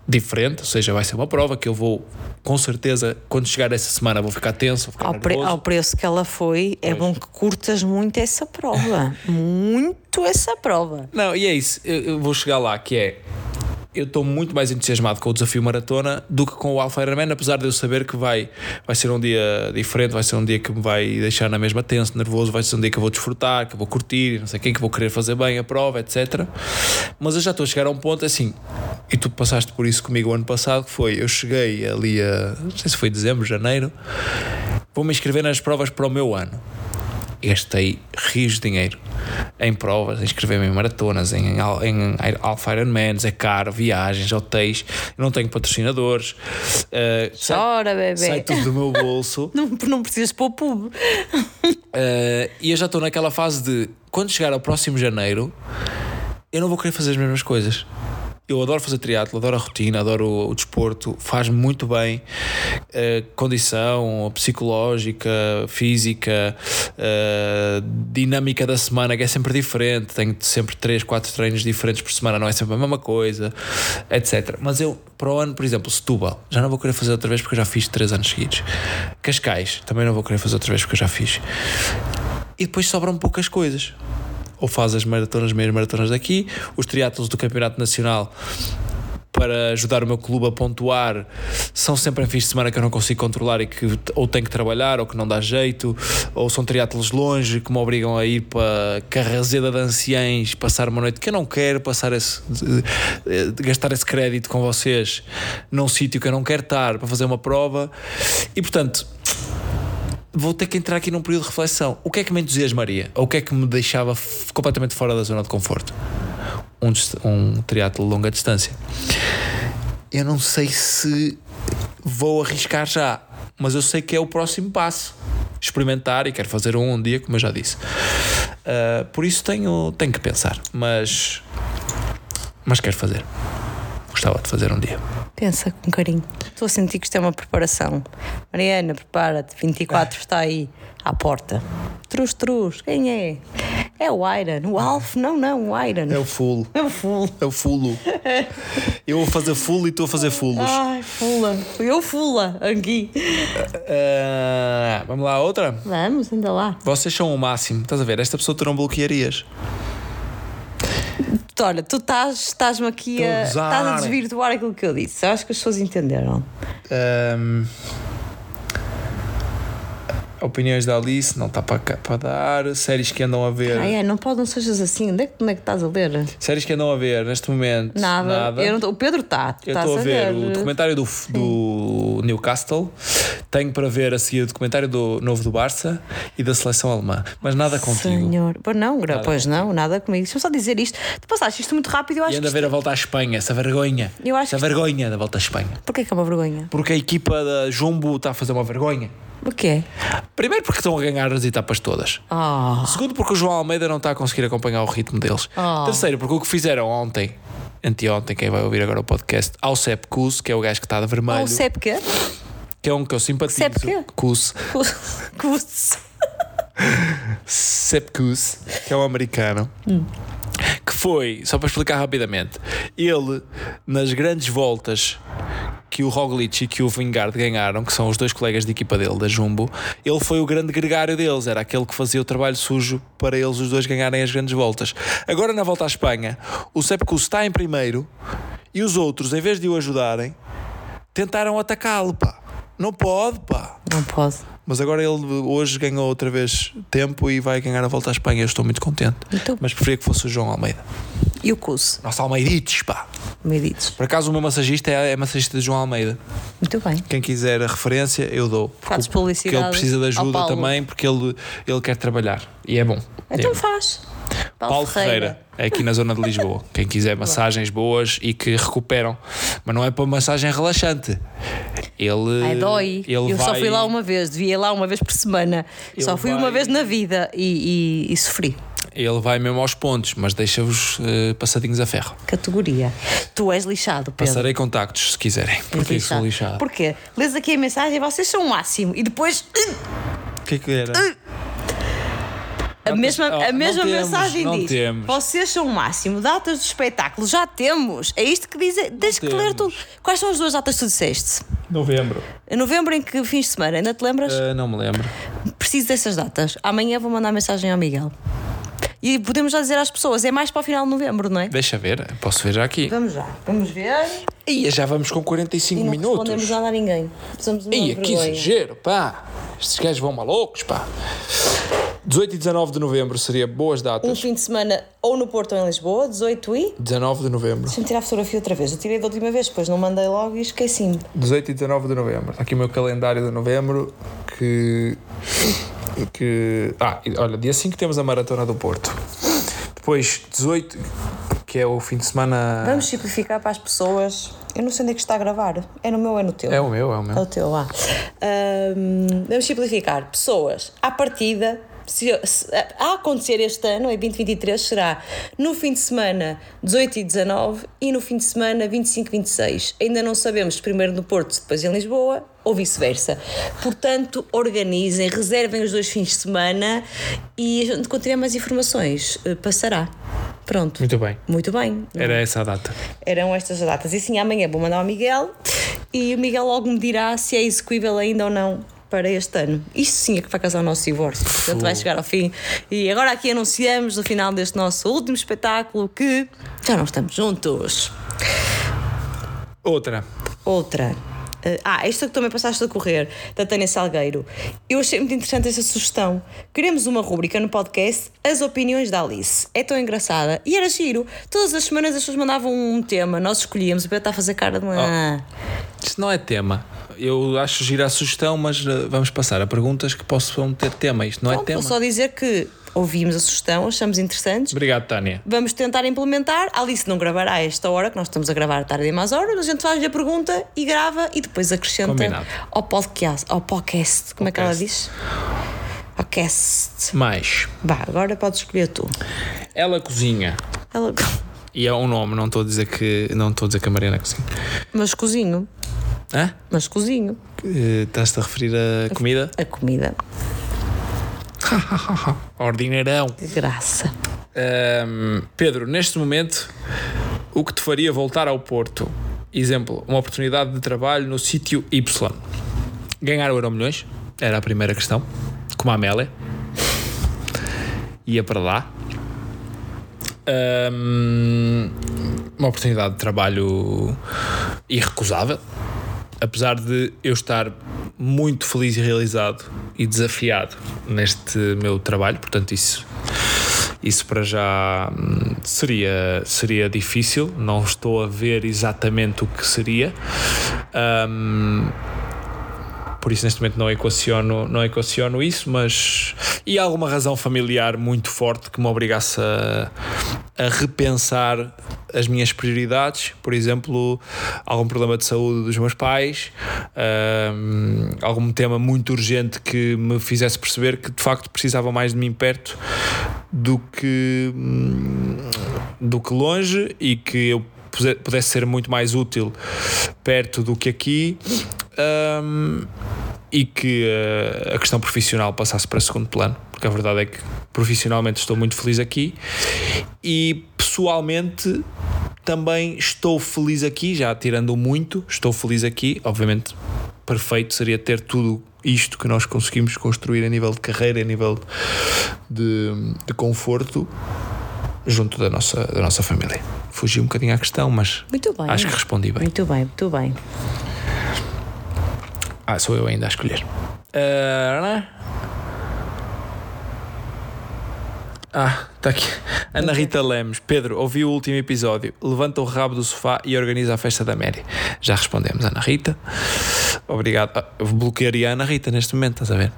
diferente, ou seja, vai ser uma prova que eu vou com certeza, quando chegar essa semana, vou ficar tenso. Vou ficar ao, pre ao, preço que ela foi, é bom que curtas muito essa prova. muito essa prova. Não, e é isso. Eu, eu vou chegar lá, que é eu estou muito mais entusiasmado com o desafio maratona do que com o Alpha Ironman, apesar de eu saber que vai, vai ser um dia diferente, vai ser um dia que me vai deixar na mesma tenso, nervoso, vai ser um dia que eu vou desfrutar, que eu vou curtir, não sei quem, que vou querer fazer bem a prova, etc. Mas eu já estou a chegar a um ponto assim, e tu passaste por isso comigo o ano passado, que foi, eu cheguei ali a, não sei se foi dezembro, janeiro, vou me inscrever nas provas para o meu ano gastei rios de dinheiro em provas, inscrever-me em maratonas, em, em Alpha Ironmans, é caro, viagens, hotéis, eu não tenho patrocinadores. Uh, Chora, bebê. Sai tudo do meu bolso. não, não precisas pôr pub. Uh, e eu já estou naquela fase de quando chegar ao próximo janeiro, eu não vou querer fazer as mesmas coisas. Eu adoro fazer triatlo, adoro a rotina, adoro o, o desporto, faz muito bem. Uh, condição psicológica, física, uh, dinâmica da semana que é sempre diferente. Tenho sempre 3, 4 treinos diferentes por semana, não é sempre a mesma coisa, etc. Mas eu, para o ano, por exemplo, Setúbal, já não vou querer fazer outra vez porque eu já fiz 3 anos seguidos. Cascais, também não vou querer fazer outra vez porque eu já fiz. E depois sobram poucas coisas ou faz as maratonas, meias maratonas daqui, os triatlos do Campeonato Nacional para ajudar o meu clube a pontuar são sempre em fins de semana que eu não consigo controlar e que ou tenho que trabalhar ou que não dá jeito, ou são triatlos longe que me obrigam a ir para Carrazeda de Anciães passar uma noite que eu não quero passar esse, gastar esse crédito com vocês num sítio que eu não quero estar para fazer uma prova. E portanto vou ter que entrar aqui num período de reflexão. O que é que me entusiasmaria? Ou o que é que me deixava completamente fora da zona de conforto? Um, um triatlo de longa distância. Eu não sei se vou arriscar já, mas eu sei que é o próximo passo. Experimentar e quero fazer um, um dia, como eu já disse. Uh, por isso tenho, tenho que pensar, mas, mas quero fazer. Gostava de fazer um dia. Pensa com carinho. Estou a sentir que isto é uma preparação. Mariana, prepara-te. 24 está aí à porta. Trus, trus. Quem é? É o Iron. O Alf? Não, não, o Iron. É o full. É o full. É o fulo. Eu vou fazer full e estou a fazer fullos. Ai, fula. Eu fula aqui. Uh, vamos lá, outra? Vamos, ainda lá. Vocês são o máximo. Estás a ver? Esta pessoa tu não bloquearias olha, tu estás, estás-me aqui a, estás a desvirtuar aquilo que eu disse. Eu acho que as pessoas entenderam. Um, opiniões da Alice, não está para, para dar. Séries que andam a ver. Ah, é, não pode, não sejas assim. Onde é, onde é que estás a ler? Séries que andam a ver neste momento. Nada. nada. Não, o Pedro está. Eu estou a, ver, ver, o documentário do, do Newcastle. Tenho para ver a seguir o documentário do novo do Barça e da seleção alemã. Mas nada contigo. Senhor. Pois não, nada. pois não, nada comigo. Deixa-me só dizer isto. Tu passaste isto muito rápido, eu acho E anda a ver a volta à Espanha, essa vergonha. Eu acho essa vergonha da volta à Espanha. Porquê que é uma vergonha? Porque a equipa da Jumbo está a fazer uma vergonha. O quê? Primeiro porque estão a ganhar as etapas todas. Oh. Segundo porque o João Almeida não está a conseguir acompanhar o ritmo deles. Oh. Terceiro porque o que fizeram ontem, anteontem, quem vai ouvir agora o podcast, ao Sepp Kuss, que é o gajo que está de vermelho. Ao Sepp quê? Que é um que eu simpatizo. Sepp quê? Kuss. Kuss. Sepp Kuss, que é um americano. Hum que foi, só para explicar rapidamente, ele nas grandes voltas que o Roglic e que o Vingard ganharam, que são os dois colegas de equipa dele, da Jumbo, ele foi o grande gregário deles, era aquele que fazia o trabalho sujo para eles os dois ganharem as grandes voltas. Agora na volta à Espanha, o Sepkus está em primeiro e os outros, em vez de o ajudarem, tentaram atacá-lo, pá. Não pode, pá. Não pode. Mas agora ele hoje ganhou outra vez tempo e vai ganhar a volta à Espanha. Eu estou muito contente. Então. Mas preferia que fosse o João Almeida. E o Cus? Nossa, Almeidites, pá. Almeidites. Por acaso o meu massagista é, é massagista de João Almeida. Muito bem. Quem quiser a referência, eu dou. Fazes publicidade. Porque ele precisa de ajuda também, porque ele, ele quer trabalhar. E é bom. Então é faz. Paulo Paulo Ferreira. Ferreira. É aqui na zona de Lisboa. Quem quiser massagens boas e que recuperam. Mas não é para massagem relaxante. Ele. Ai, dói. Ele eu vai... só fui lá uma vez, devia ir lá uma vez por semana. Ele só fui uma vai- vez na vida e, e- e sofri. Ele vai mesmo aos pontos, mas deixa-vos eh, passadinhos a ferro. Categoria. Tu és lixado, Pedro. Passarei contactos se quiserem. És Porque isso sou lixado. Porquê? Lês aqui a mensagem e vocês são o máximo. E depois O que é que era? A Não mesma, oh, a não mesma temos, mensagem não diz: temos. Vocês são o máximo. Datas do espetáculo já temos. É isto que diz. Tens que ler temos. tudo. Quais são as duas datas que tu disseste? Novembro. Em novembro, em que fins de semana? Ainda te lembras? Ah, não me lembro. Preciso dessas datas. Amanhã vou mandar mensagem ao Miguel. E podemos já dizer às pessoas: é mais para o final de novembro, não é? Deixa ver, posso ver já aqui. Vamos já. Vamos ver. Ia, já vamos com 45 E não minutos. respondemos nada a ninguém. Precisamos de uma Ia, que exagero, pá. Estes gajos vão malucos, pá. 18 e 19 de novembro seria boas Um datas. fim de semana ou no Porto ou em Lisboa, 18 e. 19 de novembro. Deixa-me tirar a fotografia outra vez. Eu tirei da última vez, depois não mandei logo e esqueci-me. 18 e 19 de novembro. Está aqui o meu calendário de novembro que. que ah, olha, dia 5 temos a Maratona do Porto. Depois, 18, que é o fim de semana. Vamos simplificar para as pessoas. Eu não sei onde é que está a gravar. É no meu ou é no teu? É o meu, é o É meu. o teu lá. Ahm, vamos simplificar. Pessoas, à partida, se, se- a acontecer este ano, em 2023, será no fim de semana 18 e 19 e no fim de semana 25 e 26. Ainda não sabemos primeiro no Porto, depois em Lisboa ou vice-versa. Portanto, organizem, reservem os dois fins de semana e a gente, tiver mais informações, eh, passará. Pronto. Muito bem. Muito bem. Era essa a data. Eram estas as datas. E sim, amanhã vou mandar ao Miguel e o Miguel logo me dirá se é execuível ainda ou não para este ano. Isto sim é que vai causar o nosso divórcio. Portanto, vai chegar ao fim. E agora aqui anunciamos no final deste nosso último espetáculo que já não estamos juntos. Outra. Outra. Eh, ah, esta que também passaste a correr, da Tânia Salgueiro. Eu achei muito interessante essa sugestão. Queremos uma rúbrica no podcast As Opiniões da Alice. É tão engraçada. E era giro. Todas as semanas as pessoas mandavam um tema, nós escolhíamos. O Pedro está a fazer cara de uma. Isto não é tema. Eu acho gira a sugestão, mas eh, vamos passar a perguntas que possam ter tema. Isto não é Pronto, tema. vou só dizer que ouvimos a sugestão, achamos interessantes. Obrigado, Tânia. Vamos tentar implementar. A Alice não gravará a esta hora, que nós estamos a gravar tarde e mais horas. A gente faz-lhe a pergunta e grava e depois acrescenta Combinado. ao podcast. Ao podcast. Como é que ela diz? Ao cast. Mais. Vá, agora podes escolher tu. Ela cozinha. Ela... E é um nome, não estou a dizer que, não estou a, dizer que a Mariana cozinha. Mas cozinho. Hã? Mas cozinho. Eh, Estás-te a referir a comida? A comida. Ordinarão. De graça. Ahm, Pedro, neste momento, o que te faria voltar ao Porto? Exemplo, uma oportunidade de trabalho no sítio Y. Ganhar o Euro Milhões? Era a primeira questão. Como a Amélia. Ia para lá. Ahm, uma oportunidade de trabalho irrecusável. Apesar de eu estar muito feliz e realizado e desafiado neste meu trabalho, portanto, isso isso para já hum, seria, seria difícil, não estou a ver exatamente o que seria. Hum, por isso neste momento não equaciono, não equaciono isso, mas e há alguma razão familiar muito forte que me obrigasse a, a repensar as minhas prioridades, por exemplo, algum problema de saúde dos meus pais, hum, algum tema muito urgente que me fizesse perceber que de facto precisava mais de mim perto do que hum, do que longe e que eu pudesse ser muito mais útil perto do que aqui hum, e que eh, a questão profissional passasse para segundo plano, porque a verdade é que profissionalmente estou muito feliz aqui e pessoalmente também estou feliz aqui, já tirando muito, estou feliz aqui, obviamente perfeito seria ter tudo isto que nós conseguimos construir a nível de carreira, a nível de, de conforto junto da nossa, da nossa família. Fugi um bocadinho à questão, mas acho que respondi bem. Muito bem, muito bem. Ah, sou eu ainda a escolher. Ah, Ah, está aqui. Ana Rita Lemos. Pedro, ouvi o último episódio. Levanta o rabo do sofá e organiza a festa da Mary. Já respondemos, Ana Rita. Obrigado. Ah, eu bloquearia a Ana Rita neste momento, estás a ver?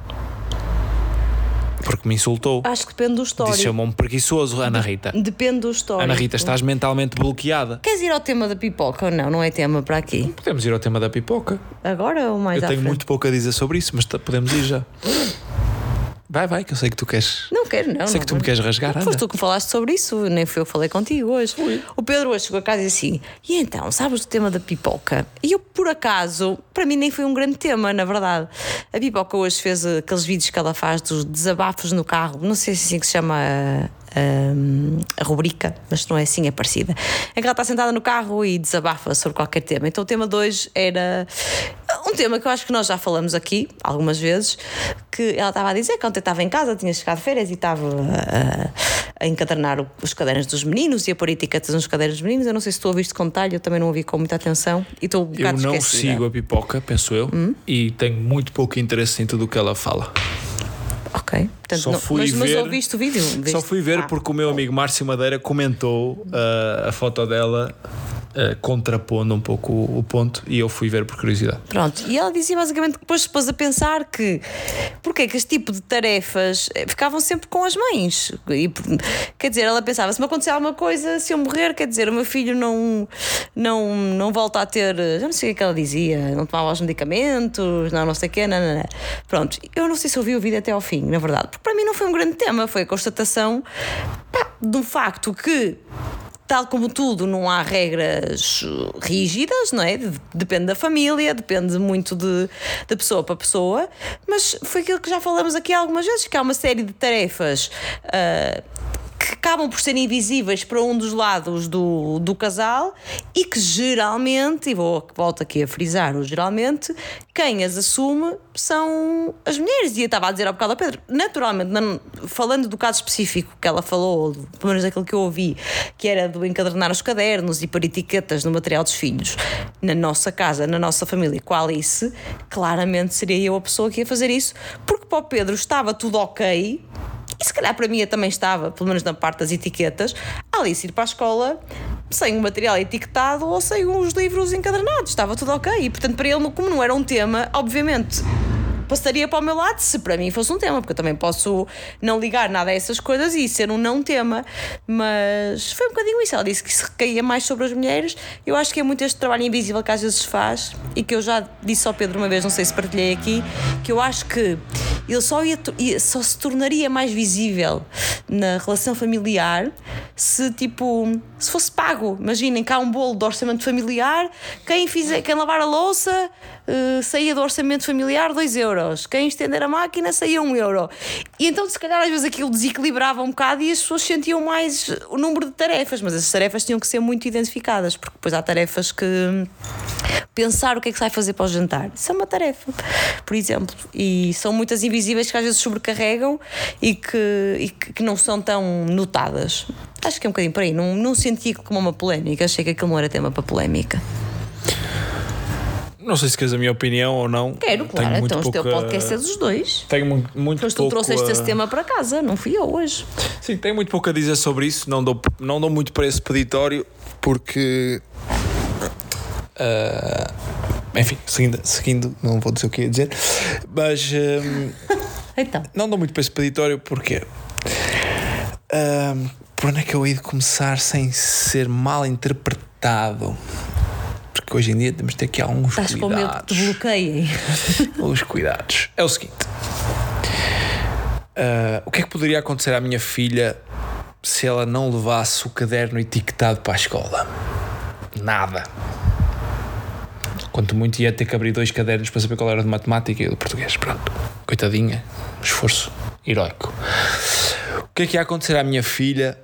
Porque me insultou. Acho que depende do Disse histórico. chamou-me preguiçoso, Ana Rita. Depende do histórico. Ana Rita, estás mentalmente bloqueada. Queres ir ao tema da pipoca ou não? Não é tema para aqui. Podemos ir ao tema da pipoca. Agora ou mais Eu à tenho frente? muito pouco a dizer sobre isso, mas podemos ir já. Vai, vai, que eu sei que tu queres. Não quero, não. sei não que tu me vou. queres rasgar, Foste tu que me falaste sobre isso, nem foi eu que falei contigo hoje. O Pedro hoje chegou a casa e disse assim: E então, sabes do tema da pipoca? E eu, por acaso, para mim nem foi um grande tema, na verdade. A pipoca hoje fez aqueles vídeos que ela faz dos desabafos no carro, não sei se é assim que se chama. Hum, a rubrica, mas não é assim, é parecida. Em que ela está sentada no carro e desabafa sobre qualquer tema. Então o tema de hoje era um tema que eu acho que nós já falamos aqui algumas vezes, que ela estava a dizer que ontem estava em casa, tinha chegado de férias e estava a, a encadernar os cadernos dos meninos e a pôr etiquetas nos cadernos dos meninos. Eu não sei se tu ouviste com detalhe, eu também não ouvi com muita atenção e estou um Eu não esquecida. Hum? sigo a pipoca, penso eu, e tenho muito pouco interesse em tudo o que ela fala. Ok. Portanto, Só não- fui mas, mas ver- ouviste o vídeo? Só Viste? fui ver Ah. porque o meu amigo Márcio Madeira comentou uh, a foto dela, uh, contrapondo um pouco o, ponto, e eu fui ver por curiosidade. Pronto, e ela dizia basicamente que depois se pôs a pensar que porque é que este tipo de tarefas eh, ficavam sempre com as mães. E, quer dizer, ela pensava: se me acontecer alguma coisa, se eu morrer, quer dizer, o meu filho não, não, não volta a ter. Já não sei o que é que ela dizia, não tomava os medicamentos, não, não sei o quê, não, não, não. Pronto, eu não sei se ouvi o vídeo até ao fim, na verdade, porque para mim não foi um grande tema, foi a constatação pá, do facto que tal como tudo, não há regras rígidas, não é? De- Depende da família, depende muito de, de pessoa para pessoa, mas foi aquilo que já falamos aqui algumas vezes, que há uma série de tarefas. ah, que acabam por ser invisíveis para um dos lados do, do casal e que geralmente, e vou, volto aqui a frisar geralmente, quem as assume são as mulheres. E eu estava a dizer ao bocado ao Pedro, naturalmente, não- falando do caso específico que ela falou, pelo menos daquilo que eu ouvi, que era do encadernar os cadernos e pôr etiquetas no material dos filhos, na nossa casa, na nossa família, a Alice, claramente seria eu a pessoa que ia fazer isso, porque para o Pedro estava tudo ok. E se calhar para mim também estava, pelo menos na parte das etiquetas, Alice ir para a escola sem o material etiquetado ou sem os livros encadernados. Estava tudo ok. E portanto, para ele, como não era um tema, obviamente passaria para o meu lado se para mim fosse um tema, porque eu também posso não ligar nada a essas coisas e ser um não tema. Mas foi um bocadinho isso. Ela disse que isso recaía mais sobre as mulheres. Eu acho que é muito este trabalho invisível que às vezes faz e que eu já disse ao Pedro uma vez, não sei se partilhei aqui, que eu acho que ele só, ia, só se tornaria mais visível na relação familiar se tipo se fosse pago. Imaginem cá um bolo de orçamento familiar, quem, fizer, quem lavar a louça eh, saía do orçamento familiar 2 euros, quem estender a máquina saía 1 um euro. E então, se calhar, às vezes aquilo desequilibrava um bocado e as pessoas sentiam mais o número de tarefas, mas essas tarefas tinham que ser muito identificadas, porque depois há tarefas que pensar o que é que se vai fazer para o jantar. Isso é uma tarefa, por exemplo. E são muitas invisíveis que às vezes sobrecarregam e que, e que não são tão notadas. Acho que é um bocadinho por aí. Não, não senti como uma polémica. Achei que aquilo não era tema para polémica. Não sei se queres a minha opinião ou não. Quero, Tenho claro. muito Então o teu pouca- podcast é dos dois. Tenho muito, muito Mas tu trouxeste esse tema para casa, não fui eu hoje. Sim, tenho muito pouco a dizer sobre isso. Não dou, não dou muito para esse peditório porque. ah, enfim, seguindo, seguindo, não vou dizer o que ia dizer, mas hum, Então, não dou muito para esse peditório porque. hum, por onde é que eu hei de começar sem ser mal interpretado? Porque hoje em dia temos de ter aqui alguns estás com medo que te cuidados. bloqueiem. Os cuidados. É o seguinte: Ah, o que é que poderia acontecer à minha filha se ela não levasse o caderno etiquetado para a escola? Nada. Quanto muito ia ter que abrir dois cadernos para saber qual era o de matemática e o de português. Pronto. Coitadinha. Esforço heroico. O que é que ia acontecer à minha filha,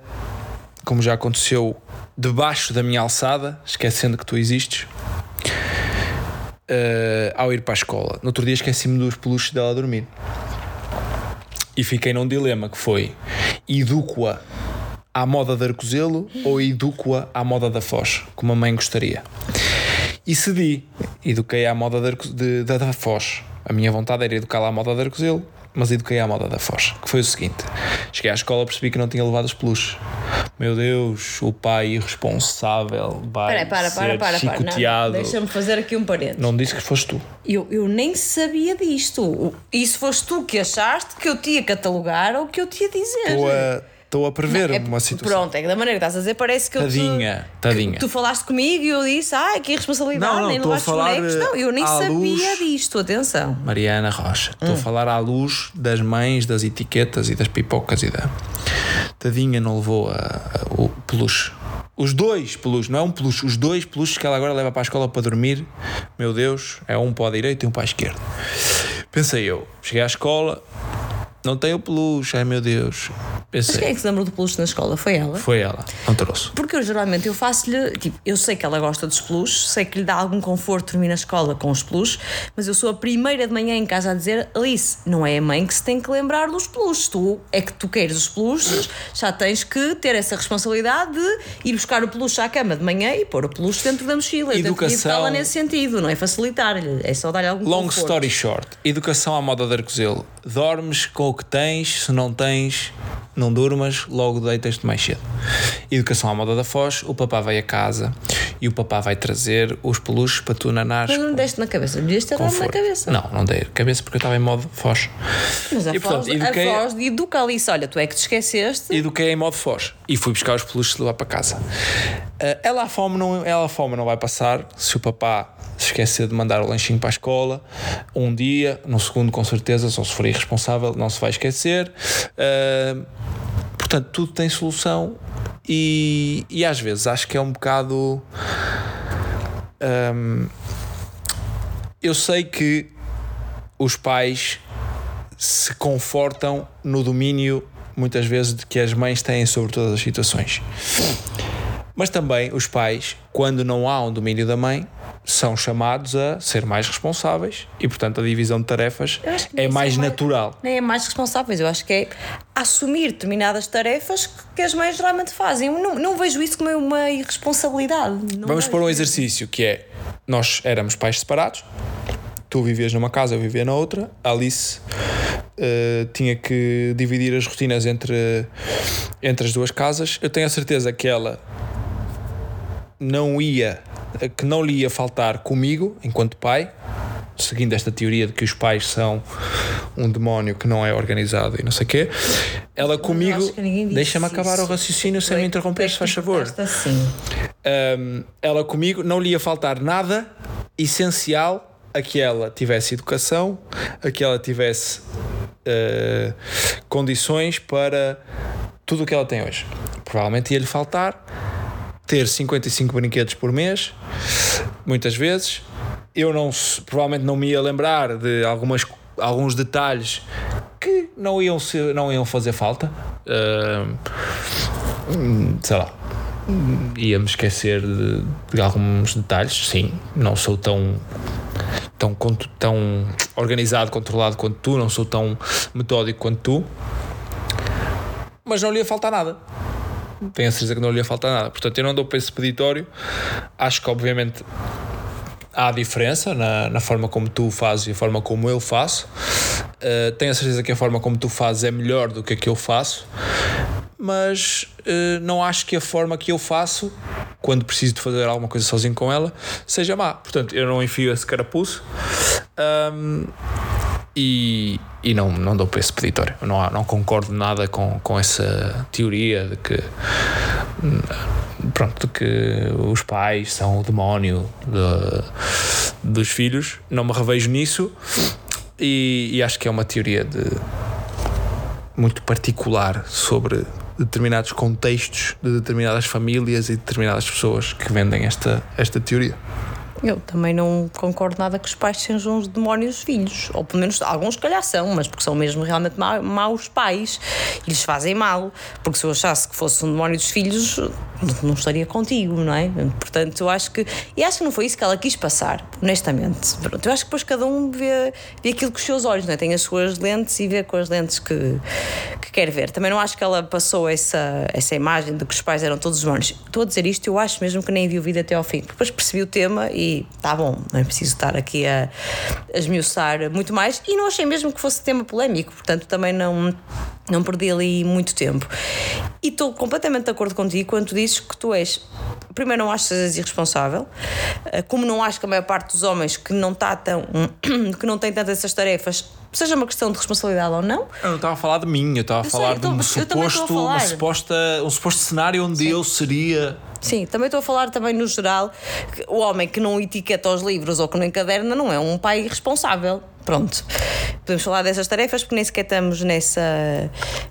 como já aconteceu debaixo da minha alçada, esquecendo que tu existes, eh, ao ir para a escola. No outro dia esqueci-me dos peluches dela a dormir. E fiquei num dilema que foi educo-a à moda de Arcozelo ou educo-a à moda da Foz, como a mãe gostaria. E cedi, eduquei à moda de, de- da, da Foz. A minha vontade era educá-la à moda de Arcozelo, mas eduquei à moda da Foz. Que foi o seguinte: cheguei à escola percebi que não tinha levado os peluches. Meu Deus, o pai irresponsável vai Para, para, ser para, para, para. chicoteado. Deixa-me fazer aqui um parênteses. Não disse que foste tu. Eu, eu nem sabia disto. Isso foste tu que achaste que eu te ia catalogar ou que eu te ia dizer. Estou a, estou a prever É- uma situação. Pronto, é que da maneira que estás a dizer, parece que eu. te- Tadinha, tadinha. Tu falaste comigo e eu disse, ai, que irresponsabilidade, Não, não, nem a levaste bonecos. Não, eu nem sabia luz- disto, atenção. Mariana Rocha. Estou a Hum. falar à luz das mães, das etiquetas e das pipocas e da. Tadinha não levou a- a- o peluche. Os dois peluches, não é um peluche, os dois peluches que ela agora leva para a escola para dormir. Meu Deus, é um para a direita e um para a esquerda. Pensei eu, cheguei à escola, não tem o peluche, ai meu Deus. Mas quem é Pensei, que se lembrou do peluche na escola? Foi ela? foi ela, não trouxe. Porque eu geralmente eu faço-lhe, tipo, eu sei que ela gosta dos peluches, sei que lhe dá algum conforto dormir na escola com os peluches, mas eu sou a primeira de manhã em casa a dizer, Alice, não é a mãe que se tem que lembrar dos peluches, tu é que tu queres os peluches, já tens que ter essa responsabilidade de ir buscar o peluche à cama de manhã e pôr o peluche dentro da mochila. Educação- educá-la nesse sentido, não é facilitar-lhe, é só dar-lhe algum Long conforto. story short, educação à moda de Arcozelo. Dormes com o que tens, se não tens, não durmas, logo deitas-te mais cedo. Educação à moda da Foz, o papá vai a casa e o papá vai trazer os peluches para tu nanares. Mas não deste na cabeça, devias ter dado na cabeça. Não, não dei cabeça porque eu estava em modo Foz. Mas a E, portanto, eduquei- a de educa Alice, olha, tu é que te esqueceste. Eduquei em modo Foz e fui buscar os peluches de lá para casa. Ah, ela, a fome não, ela a fome não vai passar se o papá se esquecer de mandar o lanchinho para a escola. Um dia, no segundo, com certeza, só se for irresponsável, não se vai esquecer. Ah, portanto, tudo tem solução e, e às vezes acho que é um bocado. ahm, eu sei que os pais se confortam no domínio, muitas vezes, de que as mães têm sobre todas as situações. Mas também os pais, quando não há um domínio da mãe, são chamados a ser mais responsáveis e, portanto, a divisão de tarefas é mais natural. Nem é mais responsáveis, eu acho que é assumir determinadas tarefas que as mães geralmente fazem. Eu não, não vejo isso como uma irresponsabilidade. Não Vamos pôr um exercício que é: nós éramos pais separados, tu vivias numa casa, eu vivia na outra, a Alice eh, tinha que dividir as rotinas entre, entre as duas casas. Eu tenho a certeza que ela não ia, que não lhe ia faltar comigo enquanto pai, seguindo esta teoria de que os pais são um demónio que não é organizado e não sei o quê. Ela comigo, deixa-me acabar isso. o raciocínio sem me interromper, se faz favor. interpretaste Assim. Um, ela comigo não lhe ia faltar nada essencial a que ela tivesse educação, a que ela tivesse uh, condições para tudo o que ela tem hoje. Provavelmente ia-lhe faltar ter 55 brinquedos por mês, muitas vezes. Eu não, provavelmente não me ia lembrar de algumas, alguns detalhes que não iam, ser, não iam fazer falta. Um, sei lá, ia-me esquecer de, de alguns detalhes, sim. Não sou tão, tão, tão organizado, controlado quanto tu, não sou tão metódico quanto tu, mas não lhe ia faltar nada. Tenho a certeza que não lhe ia faltar nada. Portanto, eu não dou esse peditório. Acho que, obviamente, há diferença na, na forma como tu fazes e a forma como eu faço. Uh, tenho a certeza que a forma como tu fazes é melhor do que a que eu faço, mas uh, não acho que a forma que eu faço, quando preciso de fazer alguma coisa sozinho com ela, seja má. Portanto, eu não enfio esse carapuço um, e, e não, não dou esse peditório. Não, não concordo nada com, com essa teoria de que pronto, de que os pais são o demónio de- dos filhos. Não me revejo nisso e, e acho que é uma teoria de muito particular sobre determinados contextos de determinadas famílias e determinadas pessoas que vendem esta, esta teoria. Eu também não concordo nada que os pais sejam os demónios filhos. Ou pelo menos alguns, se calhar, são, mas porque são mesmo realmente ma- maus pais e lhes fazem mal. Porque se eu achasse que fosse um demónio dos filhos, não- estaria contigo, não é? Portanto, eu acho que. E acho que não foi isso que ela quis passar, honestamente. Pronto, eu acho que depois cada um vê, vê aquilo com os seus olhos, não é? Tem as suas lentes e vê com as lentes que, que quer ver. Também não acho que ela passou essa, essa imagem de que os pais eram todos demónios. Estou a dizer isto, eu acho mesmo que nem vi o vídeo até ao fim. Depois percebi o tema e está bom, não é preciso estar aqui a, a esmiuçar muito mais. E não achei mesmo que fosse tema polémico, portanto também não, Não perdi ali muito tempo. E estou completamente de acordo contigo quando tu dizes que tu és. Primeiro, não acho que sejas irresponsável, eh, como não acho que a maior parte dos homens que não está tão. que não tem tantas essas tarefas, seja uma questão de responsabilidade ou não. Eu não estava a falar de mim, eu estava a falar sei, de um tô- estou a suposto, uma falar. suposta, um suposto cenário onde eu seria. Sim, também estou a falar também no geral o homem que não etiqueta os livros ou que não encaderna não é um pai irresponsável. Pronto. Podemos falar dessas tarefas porque nem sequer estamos nessa,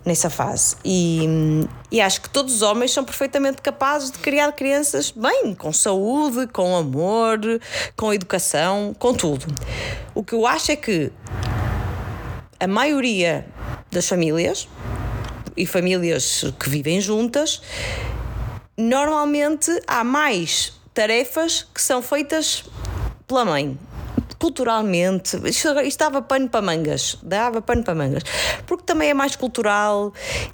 nessa fase. E, e acho que todos os homens são perfeitamente capazes de criar crianças bem, com saúde, com amor, com educação, com tudo. O que eu acho é que a maioria das famílias e famílias que vivem juntas normalmente há mais tarefas que são feitas pela mãe. Culturalmente, isto, dava pano para mangas, dava pano para mangas, porque também é mais cultural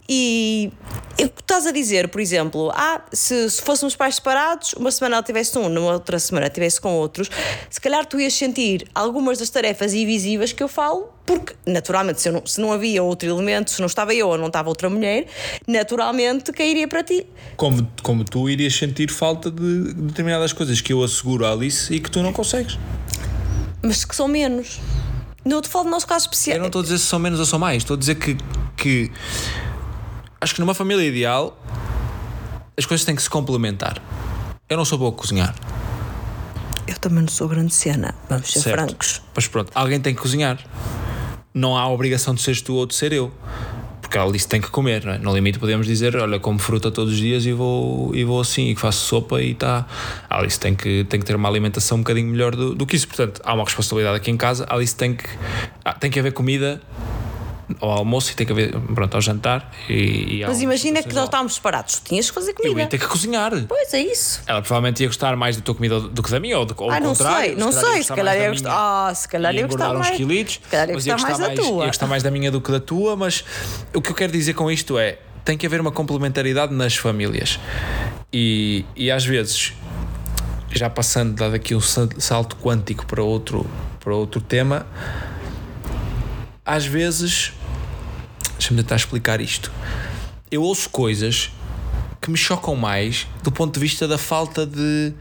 e o que estás a dizer, por exemplo, ah, se, se fôssemos pais separados, uma semana ela tivesse um, numa outra semana tivesse com outros, se calhar tu ias sentir algumas das tarefas invisíveis que eu falo, porque naturalmente se, não, se não havia outro elemento, se não estava eu ou não estava outra mulher, naturalmente cairia para ti. Como, como tu irias sentir falta de determinadas coisas que eu asseguro à Alice e que tu não consegues. Mas que são menos. Não te falo do nosso caso Eu especial. não estou a dizer se são menos ou são mais, estou a dizer que, que acho que numa família ideal as coisas têm que se complementar. Eu não sou bom a cozinhar, Eu também não sou grande cena, vamos ser certo? francos. Mas pronto, alguém tem que cozinhar. Não há obrigação de seres tu ou de ser eu. Porque ela disse que tem que comer, não é? No limite podemos dizer, olha, como fruta todos os dias e vou, e vou assim, e faço sopa e está. A Alice tem que, tem que ter uma alimentação um bocadinho melhor do, do que isso. Portanto, há uma responsabilidade aqui em casa. A Alice tem que, ah, tem que haver comida ao almoço e tem que haver, pronto, ao jantar. E, e Mas imagina que nós estávamos separados, tu tinhas que fazer Eu comida. ia ter que cozinhar. Pois é isso. Ela provavelmente ia gostar mais da tua comida do que da minha, ou, do, ou Ah, não sei, não sei, se calhar mais ia gostar- ah, se calhar ia gostar engordar uns mais- quilitos, se calhar ia gostar mais da tua. Ia gostar mais da minha do que da tua, mas o que eu quero dizer com isto é tem que haver uma complementaridade nas famílias. E, e às vezes, já passando, dado aqui um sal- salto quântico para outro, para outro tema, às vezes, deixa-me tentar explicar isto. Eu ouço coisas que me chocam mais do ponto de vista da falta de,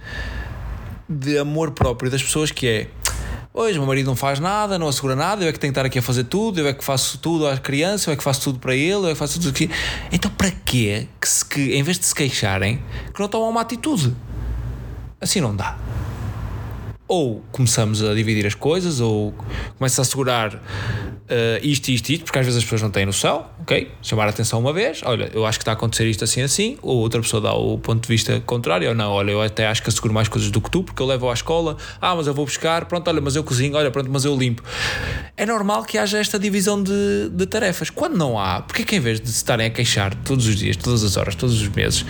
de amor próprio das pessoas que é Hoje, meu marido não faz nada, não assegura nada, eu é que tenho que estar aqui a fazer tudo, eu é que faço tudo à criança, eu é que faço tudo para ele, eu é que faço tudo aqui. Então, para quê que, se, que em vez de se queixarem, que não tomam uma atitude? Assim não dá. Ou começamos a dividir as coisas, ou começa a assegurar eh, isto, isto, isto, porque às vezes as pessoas não têm noção, ok? Chamar a atenção uma vez, olha, eu acho que está a acontecer isto assim, assim, ou outra pessoa dá o ponto de vista contrário, ou não, olha, eu até acho que asseguro mais coisas do que tu, porque eu levo à escola, ah, mas eu vou buscar, pronto, olha, mas eu cozinho, olha, pronto, mas eu limpo. É normal que haja esta divisão de, de tarefas. Quando não há, porque é que em vez de se estarem a queixar todos os dias, todas as horas, todos os meses,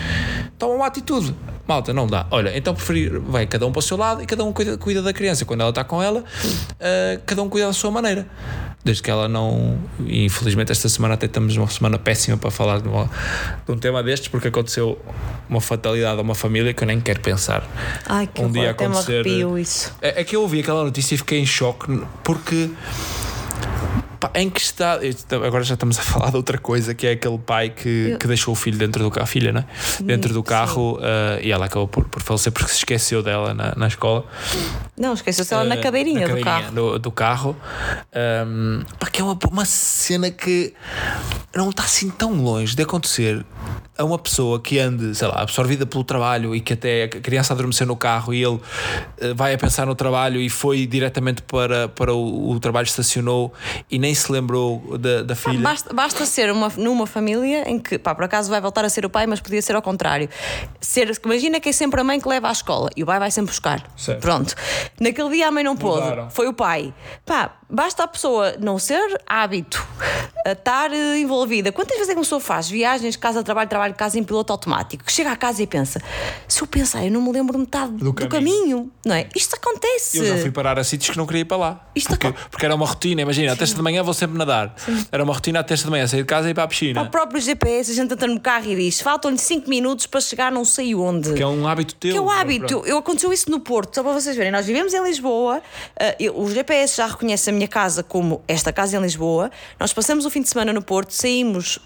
tomam uma atitude? Malta, não dá. Olha, então preferir, vai cada um para o seu lado e cada um cuida, cuida da criança. Quando ela está com ela, ah, cada um cuida da sua maneira. Desde que ela não. Infelizmente, esta semana até estamos numa semana péssima para falar de, uma- de um tema destes, porque aconteceu uma fatalidade a uma família que eu nem quero pensar. Ai, que Um horror, dia até me acontecer- arrepio isso. É, é que eu ouvi aquela notícia e fiquei em choque porque. Pá, em que está. Agora já estamos a falar de outra coisa, que é aquele pai que, Eu- que deixou o filho dentro do carro, a filha, né? Dentro do carro ah, e ela acabou por, por falecer porque se esqueceu dela na, na escola. Não, esqueceu-se ela na Ah, cadeirinha, na do carro. do, do carro. Ahm, pá, que é uma, uma cena que não está assim tão longe de acontecer a uma pessoa que ande, sei lá, absorvida pelo trabalho e que até a criança adormeceu no carro e ele eh, vai a pensar no trabalho e foi diretamente para, para o, o trabalho, estacionou e nem se lembrou da, da filha. Basta, basta ser uma, numa família em que, pá, por acaso vai voltar a ser o pai, mas podia ser ao contrário. Ser, imagina que é sempre a mãe que leva à escola e o pai vai sempre buscar. Certo. Pronto. Naquele dia a mãe não pôde, Mudaram. foi o pai. Pá, basta a pessoa não ser hábito, a estar eh, envolvida. Quantas vezes é que uma pessoa faz viagens, casa, trabalho, trabalho, casa em piloto automático, chega à casa e pensa: se eu pensar, eu não me lembro metade do, caminho. caminho. não é? Isto acontece. Eu já fui parar a sítios que não queria ir para lá. Isto porque, acon- porque era uma rotina, imagina, à terça de manhã vou sempre nadar. Era uma rotina à terça de manhã, sair de casa e ir para a piscina. O próprio GPS, a gente entra no carro e diz: faltam-lhe 5 minutos para chegar não sei onde. Que é um hábito teu. Que é o Pronto. hábito. Eu, aconteceu isso no Porto, só para vocês verem. Nós vivemos em Lisboa, eh, eu- o GPS já reconhece a minha casa como esta casa em Lisboa. Nós passamos o fim de semana no Porto, saímos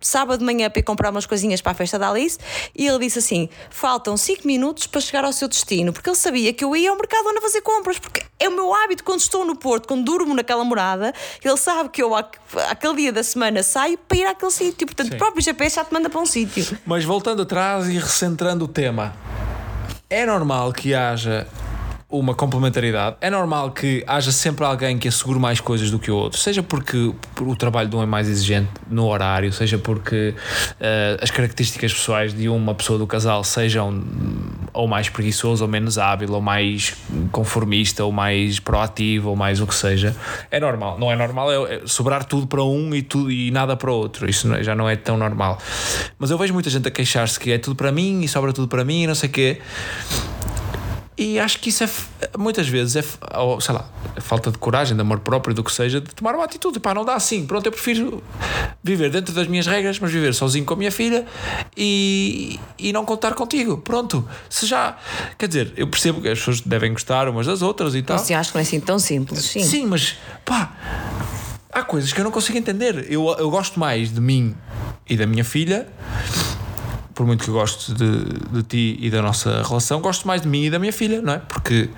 sábado de manhã para ir comprar umas coisinhas para a festa da Alice e ele disse assim: faltam 5 minutos para chegar ao seu destino, porque ele sabia que eu ia ao mercado onde fazer compras, porque é o meu hábito quando estou no Porto, quando durmo naquela morada, ele sabe que eu, aqu- aquele dia da semana, saio para ir àquele sítio. Portanto, Sim. o próprio GPS já te manda para um sítio. Mas voltando atrás e recentrando o tema, é normal que haja uma complementaridade, é normal que haja sempre alguém que assegure mais coisas do que o outro, seja porque o trabalho de um é mais exigente no horário, seja porque eh, as características pessoais de uma pessoa do casal sejam ou mais preguiçoso, ou menos hábil, ou mais conformista, ou mais proativo, ou mais o que seja. É normal, não é normal é, é sobrar tudo para um e, tudo, e nada para o outro. Isso não- já não é tão normal. Mas eu vejo muita gente a queixar-se que é tudo para mim e sobra tudo para mim e não sei o quê. E acho que isso é muitas vezes é, ou, sei lá, é falta de coragem, de amor próprio, do que seja, de tomar uma atitude. Pá, não dá assim. Pronto, eu prefiro viver dentro das minhas regras, mas viver sozinho com a minha filha e, e não contar contigo. Pronto. Se já. Quer dizer, eu percebo que as pessoas devem gostar umas das outras e tal. Acho que não é assim tão simples. Sim. Sim, mas pá, há coisas que eu não consigo entender. Eu, eu gosto mais de mim e da minha filha, por muito que eu goste de, de ti e da nossa relação, gosto mais de mim e da minha filha, não é? Porque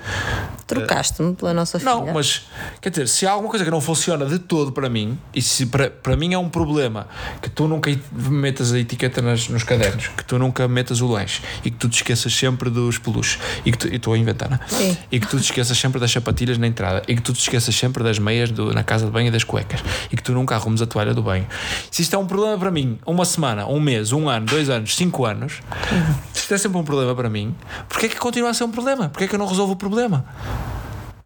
Trocaste-me pela nossa filha. não, mas quer dizer, se há alguma coisa que não funciona de todo para mim, e se para, para mim é um problema que tu nunca metas a etiqueta nas, nos cadernos, que tu nunca metas o lanche e que tu te esqueças sempre dos peluches, e que tu, estou a inventar, né? Sim. E que tu te esqueças sempre das sapatilhas na entrada, e que tu te esqueças sempre das meias do- na casa de banho e das cuecas, e que tu nunca arrumes a toalha do banho. Se isto é um problema para mim, uma semana, um mês, um ano, dois anos, cinco anos, se isto é sempre um problema para mim, porquê é que continua a ser um problema? Porquê é que eu não resolvo o problema?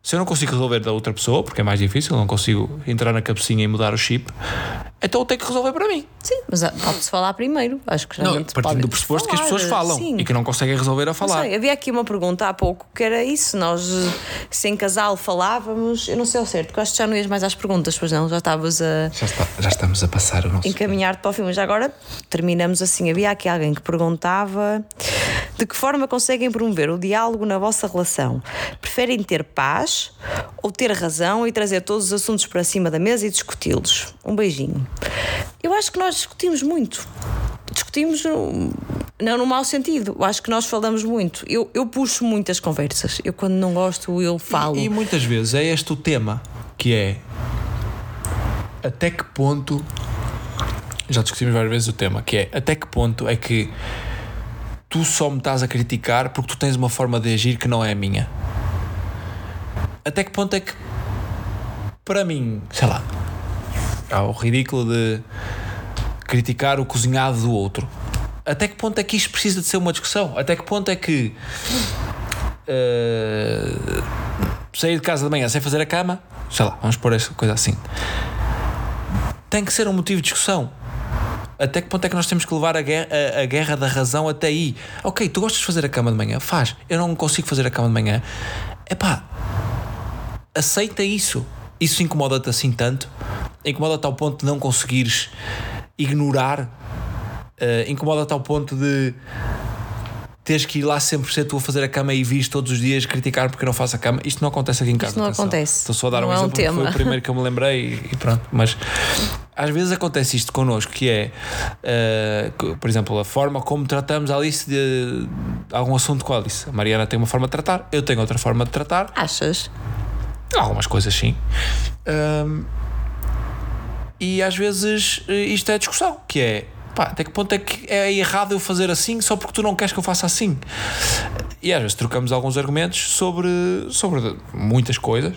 Se eu não consigo resolver da outra pessoa, porque é mais difícil, eu não consigo entrar na cabecinha e mudar o chip, então eu tenho que resolver para mim. Sim, mas ah, pode-se falar primeiro. Acho que já Não, partindo do pressuposto que as pessoas falam Sim. e que não conseguem resolver a falar. sei, havia aqui uma pergunta há pouco que era isso. Nós, eh, se em casal falávamos, eu não sei ao certo, porque acho que já não ias mais às perguntas, pois não? Já estavas a Já, está- já estamos a passar o nosso. encaminhar-te para o fim, mas já agora terminamos assim. Havia aqui alguém que perguntava de que forma conseguem promover o diálogo na vossa relação? Preferem ter paz ou ter razão e trazer todos os assuntos para cima da mesa e discuti-los? Um beijinho. Eu acho que nós discutimos muito. Discutimos no- não no mau sentido. Acho que nós falamos muito. Eu, eu puxo muitas conversas. Eu, quando não gosto, eu falo. E muitas vezes é este o tema, que é até que ponto já discutimos várias vezes o tema, que é até que ponto é que tu só me estás a criticar porque tu tens uma forma de agir que não é a minha. Até que ponto é que para mim, sei lá, há o ridículo de criticar o cozinhado do outro. Até que ponto é que isto precisa de ser uma discussão? Até que ponto é que eh, sair de casa de manhã sem fazer a cama, sei lá, vamos pôr essa coisa assim, tem que ser um motivo de discussão. Até que ponto é que nós temos que levar a guerra, a, a guerra da razão até aí? Ok, tu gostas de fazer a cama de manhã? Faz. Eu não consigo fazer a cama de manhã. Epá, aceita isso. Isso incomoda-te assim tanto? Incomoda-te ao ponto de não conseguires ignorar? Eh, incomoda-te ao ponto de teres que ir lá sempre ser tu a fazer a cama e vires todos os dias criticar porque não faço a cama. Isto não acontece aqui em casa. não atenção. acontece. Estou só a dar Não um é um exemplo porque foi tema. o primeiro que eu me lembrei e, pronto. Mas às vezes acontece isto connosco, que é, que, por exemplo, a forma como tratamos a Alice de algum assunto com a Alice. A Mariana tem uma forma de tratar, eu tenho outra forma de tratar. Achas? Algumas coisas sim. Ahm, e às vezes eh, isto é discussão, que é pá, até que ponto é que é errado eu fazer assim só porque tu não queres que eu faça assim? E às vezes trocamos alguns argumentos sobre, sobre muitas coisas.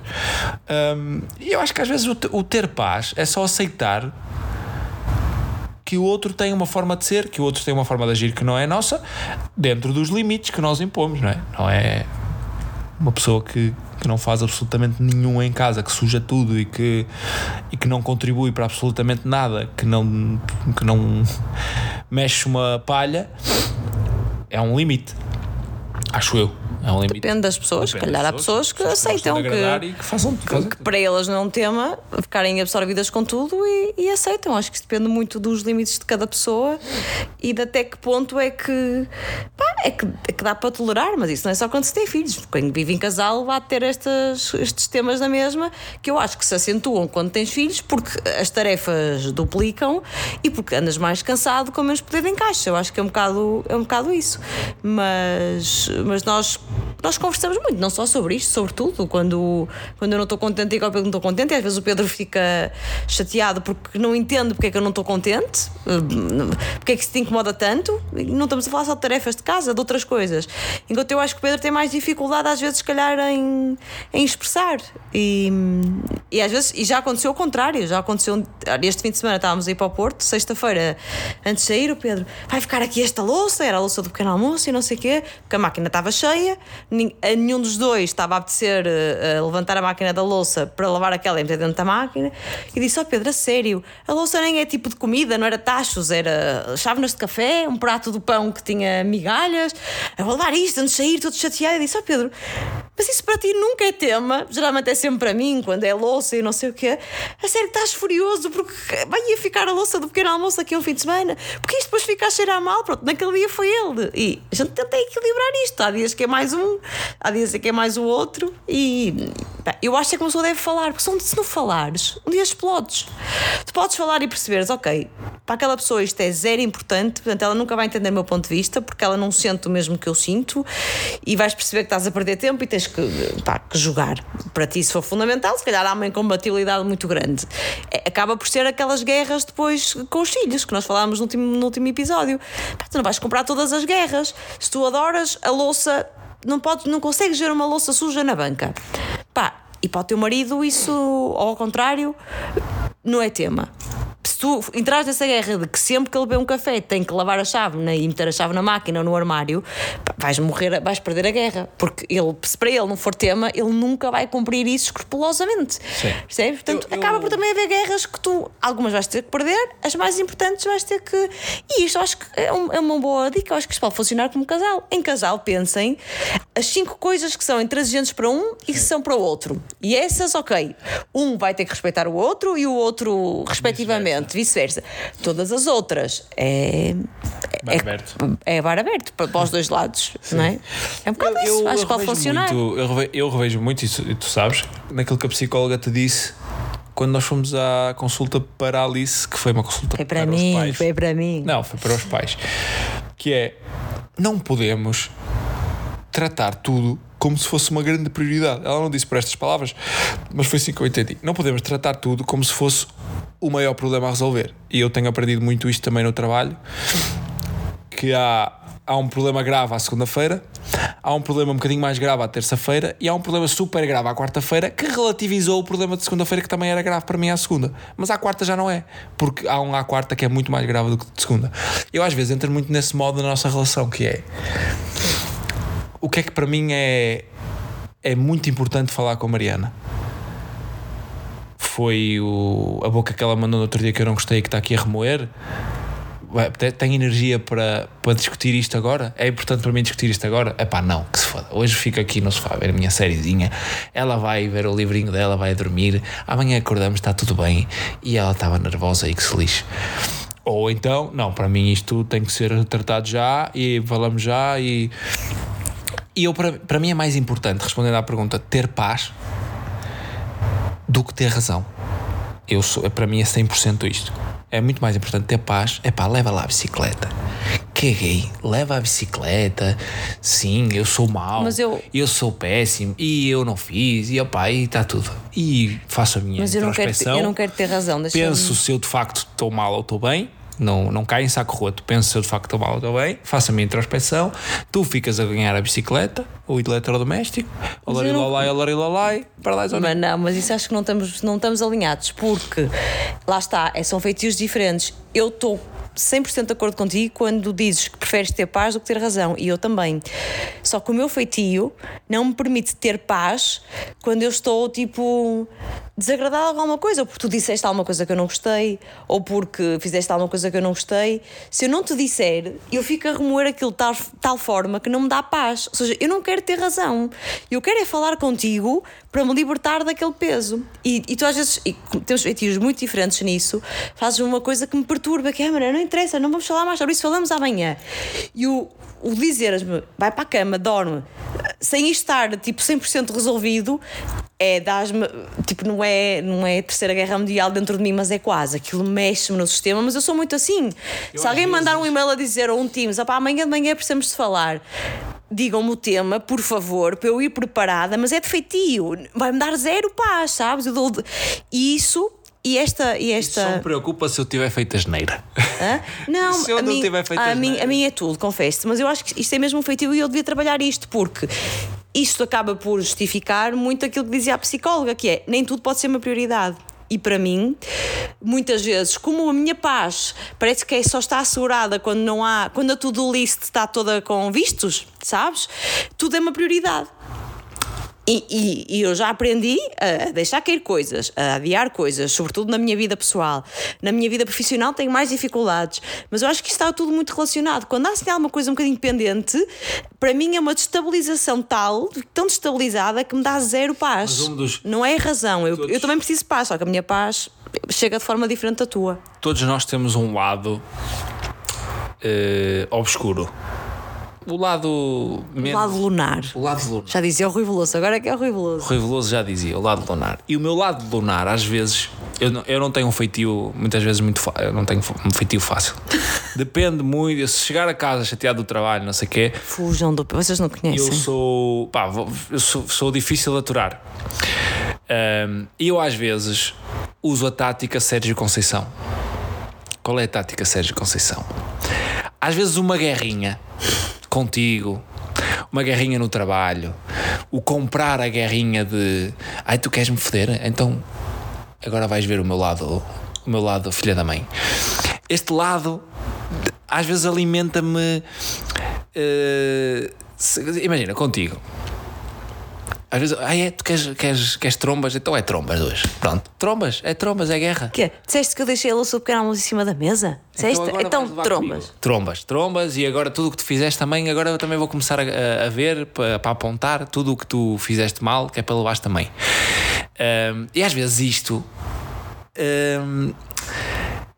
Ahm, e eu acho que às vezes o, o ter paz é só aceitar que o outro tem uma forma de ser, que o outro tem uma forma de agir que não é nossa, dentro dos limites que nós impomos, não é? Não é uma pessoa que, que não faz absolutamente nenhum em casa, que suja tudo e que, e que não contribui para absolutamente nada, que não, que não mexe uma palha, é um limite. Acho eu. É um limite. Depende das pessoas, se Depende calhar há das pessoas que aceitam que, que façam, que fazem que para elas não é um tema ficarem absorvidas com tudo e, e aceitam. Acho que isso depende muito dos limites de cada pessoa e de até que ponto é que, pá, é que, é que dá para tolerar, mas isso não é só quando se tem filhos. Quando vive em casal, vai ter estas, estes temas na mesma que eu acho que se acentuam quando tens filhos porque as tarefas duplicam e porque andas mais cansado com menos poder de encaixe. Eu acho que é um bocado, é um bocado isso. Mas, mas nós, nós conversamos muito, não só sobre isto, sobre tudo. Quando, quando eu não estou contente, digo ao Pedro que não estou contente, e às vezes o Pedro fica chateado porque não entende porque é que eu não estou contente, porque é que isso te incomoda tanto. E Não estamos a falar só de tarefas de casa, de outras coisas. Enquanto eu acho que o Pedro tem mais dificuldade, às vezes, se calhar, em, em expressar. E, e às vezes, e já aconteceu o contrário, já aconteceu este fim de semana estávamos a ir para o Porto, sexta-feira, antes de sair, o Pedro vai ficar aqui esta louça, era a louça do pequeno almoço e não sei o quê, porque a máquina estava cheia, a nenhum dos dois estava a apetecer eh, eh, levantar a máquina da louça para lavar aquela e meter dentro da máquina, e disse: Ó Pedro, a sério, a louça nem é tipo de comida, não era tachos, era chávenas de café, um prato do pão que tinha migalhas, eu vou levar isto antes de sair, todo chateado, e disse: Ó Pedro, mas isso para ti nunca é tema, geralmente é sempre para mim, quando é louça e não sei o quê. A sério estás furioso porque vai ficar a louça do pequeno almoço aquele fim de semana, porque isto depois fica a cheirar mal, pronto, naquele dia foi ele. E a gente tenta equilibrar isto. Há dias que é mais um, há dias que é mais o outro, e eu acho que a pessoa deve falar, porque se não- falares, um dia explodes. Tu podes falar e perceberes, ok, para aquela pessoa isto é zero importante, portanto ela nunca vai entender o meu ponto de vista, porque ela não sente o mesmo que eu sinto, e vais perceber que estás a perder tempo e tens que, pá, que jogar. Para ti, se for fundamental, se calhar há uma incompatibilidade muito grande. É, acaba por ser aquelas guerras depois com os filhos, que nós falámos no último, no último episódio. Pá, tu não vais comprar todas as guerras. Se tu adoras a louça, não, podes, não consegues ver uma louça suja na banca. Pá, e para o teu marido, isso, ou ao contrário, não é tema. Se tu entras nessa guerra de que sempre que ele bebe um café tem que lavar a chave né, e meter a chave na máquina ou no armário, vais morrer, vais perder a guerra. Porque ele, se para ele não for tema, ele nunca vai cumprir isso escrupulosamente. Sim. Percebes? Portanto, Eu- eu- acaba por também haver guerras que tu, algumas vais ter que perder, as mais importantes vais ter que. E isto acho que é, um- é uma boa dica, eu acho que isto pode funcionar como casal. Em casal, pensem as cinco coisas que são intransigentes para um e que são para o outro. E essas, ok, um vai ter que respeitar o outro e o outro, respectivamente, vice-versa. Todas as outras é. Bar é, aberto. é bar aberto para, para os dois lados, não é? É um bocado isso, acho que pode funcionar. Muito, eu, revejo, eu revejo muito isso, e tu sabes, naquilo que a psicóloga te disse quando nós fomos à consulta para a Alice, que foi uma consulta Foi para os mim, pais. foi para mim. Não, foi para os pais. Que é, não podemos tratar tudo como se fosse uma grande prioridade. Ela não disse por estas palavras, mas foi assim que eu entendi. Não podemos tratar tudo como se fosse o maior problema a resolver. E eu tenho aprendido muito isto também no trabalho, que há, há um problema grave à segunda-feira, há um problema um bocadinho mais grave à terça-feira e há um problema super grave à quarta-feira que relativizou o problema de segunda-feira que também era grave para mim à segunda. Mas à quarta já não é, porque há um à quarta que é muito mais grave do que de segunda. Eu às vezes entro muito nesse modo da nossa relação, que é o que é que para mim é, é muito importante falar com a Mariana. Foi o, a boca que ela mandou no outro dia que eu não gostei e que está aqui a remoer. Tem energia para, para discutir isto agora? É importante para mim discutir isto agora? É pá, não, que se foda. Hoje fico aqui no sofá a ver a minha sériezinha. Ela vai ver o livrinho dela, vai dormir. Amanhã acordamos, está tudo bem. E ela estava nervosa e que se lixe. Ou então, não, para mim isto tem que ser tratado já e falamos já. E, e eu, para, para mim é mais importante, respondendo à pergunta, ter paz do que ter razão. Eu sou, para mim é 100% isto. É muito mais importante ter paz. É pá, leva lá a bicicleta. Caguei, leva a bicicleta. Sim, eu sou mau. Mas eu- sou péssimo. E eu não fiz. E opá, e está tudo. E faço a minha Mas eu não, quero, eu não quero ter razão. Penso se eu de facto estou mal ou estou bem. Não, não cai em saco roto. Penso se eu de facto estou mal ou estou bem. Faço a minha introspeção. Tu ficas a ganhar a bicicleta, o eletrodoméstico. Olarilolai, olarilolai. Para lá, Mas não, mas isso acho que não estamos, não estamos alinhados, porque lá está, é, são feitios diferentes. Eu estou 100% de acordo contigo quando dizes que preferes ter paz do que ter razão, e eu também. Só que o meu feitio não me permite ter paz quando eu estou tipo desagradado alguma coisa, ou porque tu disseste alguma coisa que eu não gostei, ou porque fizeste alguma coisa que eu não gostei. Se eu não te disser, eu fico a remoer aquilo de tal, tal forma que não me dá paz. Ou seja, eu não quero ter razão. Eu quero é falar contigo para me libertar daquele peso. E, e tu às vezes, e temos feitios muito diferentes nisso, fazes uma coisa que me perturba, que é, mano, não interessa, não vamos falar mais sobre isso, falamos amanhã. E o, o dizeres-me, vai para a cama, dorme, sem estar tipo 100% resolvido, é dás-me, tipo, não é, não é a terceira guerra mundial dentro de mim, mas é quase. Aquilo mexe-me no sistema, mas eu sou muito assim. Eu Se alguém mandar um vezes- e-mail a dizer ou um Teams, opá, amanhã de manhã precisamos de falar. Digam-me o tema, por favor, para eu ir preparada, mas é de feitio, vai-me dar zero paz, sabes? Eu dou E isso, e esta. E esta... Só me preocupa se eu tiver feito a geneira. Hã? Não, Se eu a, não mim, tiver feito a, as mim, a mim é tudo, confesso. Mas eu acho que isto é mesmo um feitio e eu devia trabalhar isto, porque isto acaba por justificar muito aquilo que dizia a psicóloga, que é nem tudo pode ser uma prioridade. E para mim, muitas vezes, como a minha paz parece que é só está assegurada quando não há, quando a to-do list está toda com vistos, sabes? Tudo é uma prioridade. E, e- e eu já aprendi a deixar cair coisas, a adiar coisas, sobretudo na minha vida pessoal. Na minha vida profissional tenho mais dificuldades, mas eu acho que isto está tudo muito relacionado. Quando há assim alguma coisa um bocadinho pendente, para mim é uma destabilização tal, tão destabilizada, que me dá zero paz. Um dos- Não é razão. Eu, Todos- eu também preciso de paz, só que a minha paz chega de forma diferente da tua. Todos nós temos um lado eh, obscuro. O lado O menos. lado lunar. O lado lunar. Já dizia o Rui Veloso, agora é que é o Rui Veloso. O Rui Veloso já dizia, o lado lunar. E o meu lado lunar, às vezes, eu não, eu não tenho um feitio, muitas vezes, muito fácil. Eu não tenho um feitio fácil. Depende muito. Se chegar a casa chateado do trabalho, não sei o quê, Fujam do. Vocês não conhecem. eu sou. Pá, eu sou, sou difícil de aturar. E eu, às vezes, uso a tática Sérgio Conceição. Qual é a tática Sérgio Conceição? Às vezes, uma guerrinha contigo, uma guerrinha no trabalho, o comprar a guerrinha de ai, tu queres me foder? Então agora vais ver o meu lado, o meu lado filha da mãe. Este lado às vezes alimenta-me. se- imagina, contigo. Às vezes, ah, é, tu queres, queres, queres trombas? Então é trombas hoje. Pronto, trombas, é trombas, é guerra. Quê? Disseste que eu deixei a louça de pequeno almoço em cima da mesa? Disseste? agora Então, levar trombas. comigo. Trombas, trombas, e agora tudo o que tu fizeste também, agora eu também vou começar a, a- ver, para, para apontar tudo o que tu fizeste mal, que é para levares também. Ahm, e às vezes isto ahm,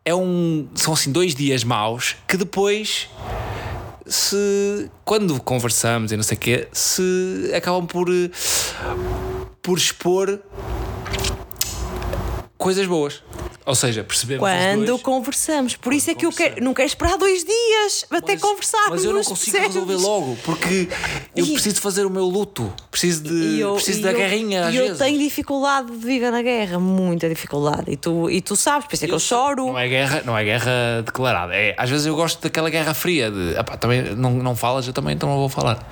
é um. São assim dois dias maus que depois. Se quando conversamos e não sei o quê, se acabam por eh, por expor coisas boas. Ou seja, percebemos os Quando conversamos. Por isso é que eu quero, não quero esperar dois dias até Mas- conversarmos. Mas eu não consigo percebes? resolver logo, porque eu E- preciso fazer o meu luto. Preciso, de, eu- preciso da eu- guerrinha E eu vezes. tenho dificuldade de viver na guerra, muita dificuldade. E tu, e tu sabes, por isso é que eu, choro. Não é guerra, não é guerra declarada. É, às vezes eu gosto daquela guerra fria de "Epá, também não, não falas, eu também então não vou falar.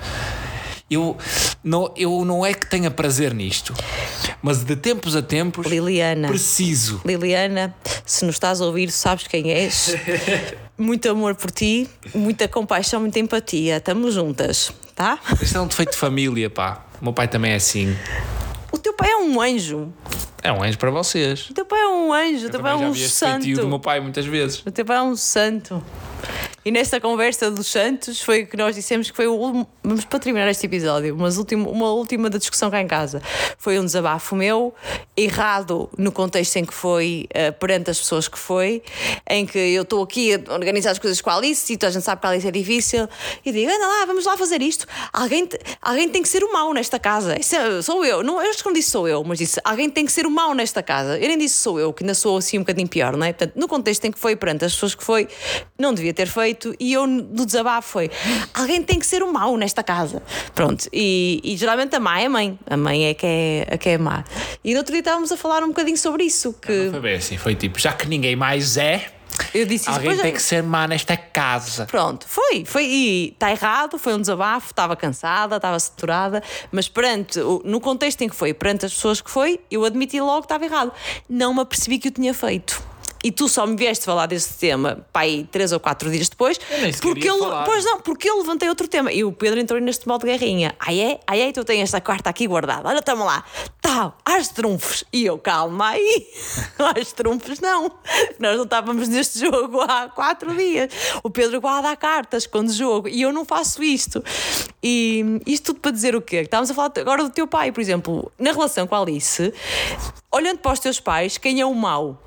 Eu não, eu não é que tenha prazer nisto, mas de tempos a tempos Liliana. preciso. Liliana, se nos estás a ouvir, sabes quem és. Muito amor por ti, muita compaixão, muita empatia. Estamos juntas, tá? Isto é um defeito de família, pá. O meu pai também é assim. O teu pai é um anjo. É um anjo para vocês. O teu pai é um anjo, o teu pai é um este feitio do meu santo. pai muitas vezes. O teu pai é um santo. E nesta conversa dos santos foi que nós dissemos que foi o. Vamos para terminar este episódio, mas último, uma última da discussão cá em casa. Foi um desabafo meu, errado no contexto em que foi, eh, perante as pessoas que foi, em que eu estou aqui a organizar as coisas com a Alice e toda a gente sabe que a Alice é difícil, e digo: anda lá, vamos lá fazer isto. Alguém, alguém tem que ser o mau nesta casa. Isso é- sou eu. Não, eu acho que não disse sou eu, mas disse: alguém tem que ser o mau nesta casa. Eu nem disse sou eu, que ainda sou assim um bocadinho pior, não é? Portanto, no contexto em que foi perante as pessoas que foi, não devia ter feito, e eu do desabafo foi: alguém tem que ser o mau nesta casa. Pronto, e, e geralmente a má é a mãe, a mãe é que é, a que é má. E no outro dia estávamos a falar um bocadinho sobre isso, que Foi bem assim, foi tipo, já que ninguém mais é, eu disse alguém "Pois é, tem que ser má nesta casa. Pronto, foi, foi e está errado, foi um desabafo, estava cansada, estava saturada, mas perante, no contexto em que foi, perante as pessoas que foi, eu admiti logo que estava errado. Não me apercebi que o tinha feito. E tu só me vieste falar deste tema, pai, três ou quatro dias depois, porque ele, falar. pois não, porque eu levantei outro tema e o Pedro entrou neste modo de guerrinha. Ai é? Ai é? Tu tens esta carta aqui guardada. Olha, tamo lá. Tal, às trunfos. E eu, calma aí. Às trunfos não. Nós não estávamos neste jogo há quatro dias. O Pedro guarda cartas quando jogo e eu não faço isto. E isto tudo para dizer o quê? Estávamos a falar agora do teu pai, por exemplo, na relação com a Alice, olhando para os teus pais, quem é o mau?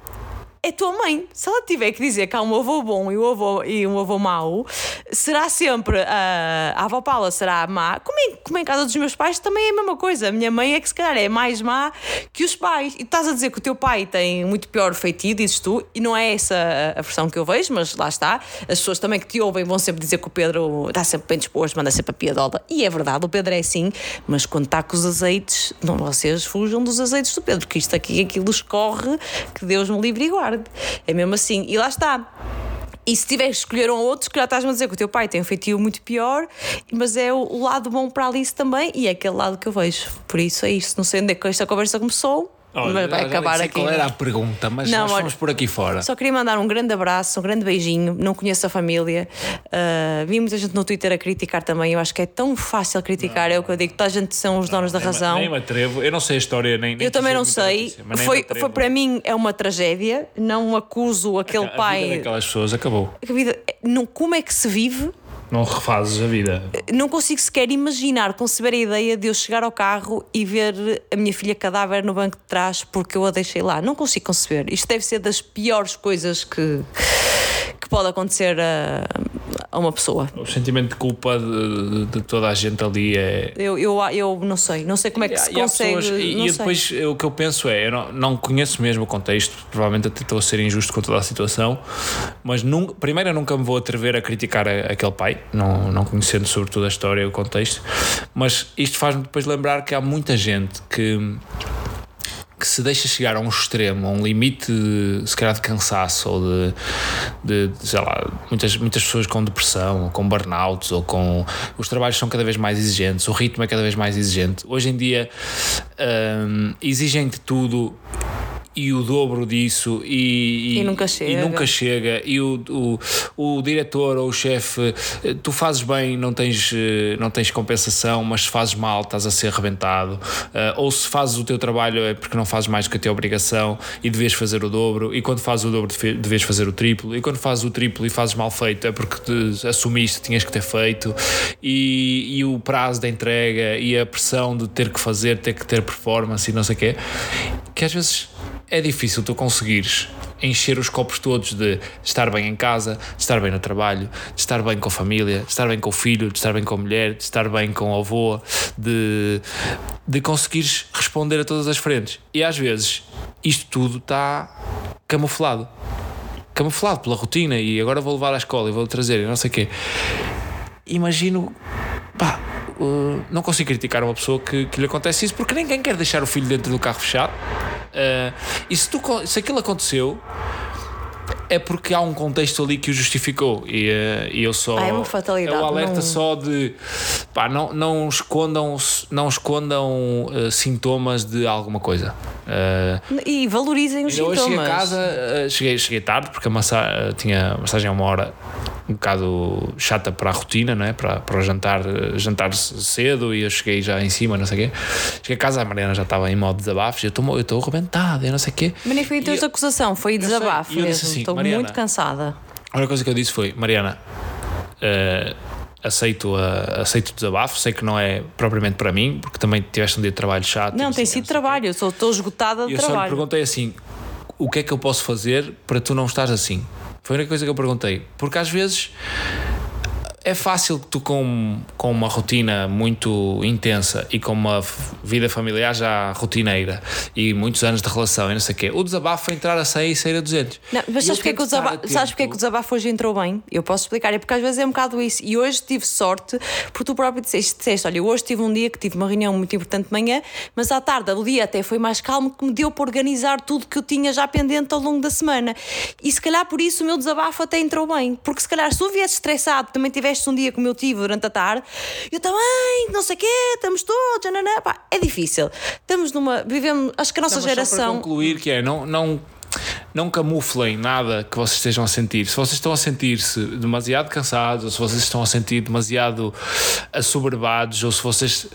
É tua mãe. Se ela tiver que dizer que há um avô bom e um avô, e um avô mau, será sempre a, a avó Paula será má. Como em, como em casa dos meus pais também é a mesma coisa. A minha mãe é que se calhar é mais má que os pais. E estás a dizer que o teu pai tem muito pior feitio, dizes tu, e não é essa a, versão que eu vejo, mas lá está. As pessoas também que te ouvem vão sempre dizer que o Pedro está sempre bem disposto, manda sempre a piadola. E é verdade, o Pedro é assim, mas quando está com os azeites, não vocês fujam dos azeites do Pedro, porque isto aqui aquilo escorre, que Deus me livre e. É mesmo assim. E lá está. E se tiveres que escolher um ou outro, se calhar estás-me a dizer que o teu pai tem um feitio muito pior, mas é o, lado bom para a Alice também, e é aquele lado que eu vejo. Por isso é isto. Não sei onde é que esta conversa começou, Olha, vai acabar aqui. Qual era a pergunta, mas Não, nós fomos por aqui fora. Só queria mandar um grande abraço, um grande beijinho. Não conheço a família. Uh, vi muita gente no Twitter a criticar também. Eu acho que é tão fácil criticar. É o que eu digo. Toda a gente são os donos da Nem me- razão. Nem me atrevo. Eu não sei a história, nem. nem Eu também não sei. notícia, Foi, foi para mim é uma tragédia. Não acuso aquele A vida pai. daquelas pessoas acabou. A vida- não, como é que se vive? Não refazes a vida. Não consigo sequer imaginar, conceber a ideia de eu chegar ao carro e ver a minha filha cadáver no banco de trás porque eu a deixei lá. Não consigo conceber. Isto deve ser das piores coisas que, que pode acontecer a, a uma pessoa. O sentimento de culpa de, de- toda a gente ali é. Eu, eu, eu não sei. Não sei como é que se E consegue. pessoas- e e depois o que eu penso é, eu não, não conheço mesmo o contexto, provavelmente até estou a ser injusto com toda a situação, mas nunca, primeiro eu nunca me vou atrever a criticar a- aquele pai, não, não conhecendo sobretudo a história e o contexto, mas isto faz-me depois lembrar que há muita gente que que se deixa chegar a um extremo, a um limite, de, se calhar, de cansaço ou de, de, de, sei lá, muitas, muitas pessoas com depressão, ou com burnouts, ou com. Os trabalhos são cada vez mais exigentes, o ritmo é cada vez mais exigente. Hoje em dia hum, exigem de tudo. E o dobro disso, e, E nunca chega. E nunca chega. E o, o, o diretor ou o chefe, eh, tu fazes bem, não tens, eh, não tens compensação, mas se fazes mal, estás a ser arrebentado. Eh, ou se fazes o teu trabalho é porque não fazes mais do que a tua obrigação e devias fazer o dobro. E quando fazes o dobro, devias fazer o triplo. E quando fazes o triplo e fazes mal feito, é porque te assumiste, tinhas que ter feito. E, e o prazo da entrega e a pressão de ter que fazer, ter que ter performance e não sei o quê, que às vezes é difícil tu conseguires encher os copos todos de estar bem em casa, de estar bem no trabalho, de estar bem com a família, de estar bem com o filho, de estar bem com a mulher, de estar bem com o avô, de, de conseguires responder a todas as frentes. E às vezes isto tudo está camuflado. Camuflado pela rotina e agora vou levar à escola e vou trazer e não sei o quê. Imagino, pá, não consigo criticar uma pessoa que, que lhe acontece isso porque ninguém quer deixar o filho dentro do carro fechado. Uh, e se, tu, se aquilo aconteceu, é porque há um contexto ali que o justificou. E, uh, e eu só. Ah, é uma fatalidade, É o alerta não- só de. Pá, não, não escondam, não escondam uh, sintomas de alguma coisa. Uh, E valorizem os sintomas. cheguei a casa, eh, cheguei, cheguei tarde porque a massa, eh, tinha a massagem a uma hora um bocado chata para a rotina, não é? para, para o jantar, eh, jantar cedo e eu cheguei já em cima, não sei o quê. Cheguei a casa, a Mariana já estava em modo de desabafos eu estou eu estou arrebentado e não sei o quê. Mas nem foi de eu- acusação, foi sei, desabafo e eu disse mesmo. assim, Mariana, muito cansada. A única coisa que eu disse foi, Mariana, eh, aceito, a, aceito o desabafo, sei que não é propriamente para mim, porque também tiveste um dia de trabalho chato. Não, tem sido não trabalho, eu sou- estou esgotada de E eu só lhe trabalho. perguntei assim: o que é que eu posso fazer para tu não estares assim? Foi a única coisa que eu perguntei. Porque às vezes é fácil que tu, com, com uma rotina muito intensa e com uma vida familiar já rotineira e muitos anos de relação e não sei o quê, o desabafo é entrar a 100 e sair a 200. Não, mas sabes porque, é que o desabafo, sabes porque é que o desabafo hoje entrou bem? Eu posso explicar, é porque às vezes é um bocado isso. E hoje tive sorte, porque tu próprio disseste, disseste olha, hoje tive um dia que tive uma reunião muito importante de manhã, mas à tarde o dia até foi mais calmo, que me deu para organizar tudo que eu tinha já pendente ao longo da semana. E se calhar por isso o meu desabafo até entrou bem, porque se calhar se tu viesses estressado, também tiveste um dia como eu tive durante a tarde, eu também, não sei o quê, estamos todos, pá, é difícil. Estamos numa, vivemos, acho que a nossa Não, mas Só geração. concluir, que é, não, não, não camuflem nada que vocês estejam a sentir. Se vocês estão a sentir-se demasiado cansados, ou se vocês estão a sentir demasiado assoberbados, ou se vocês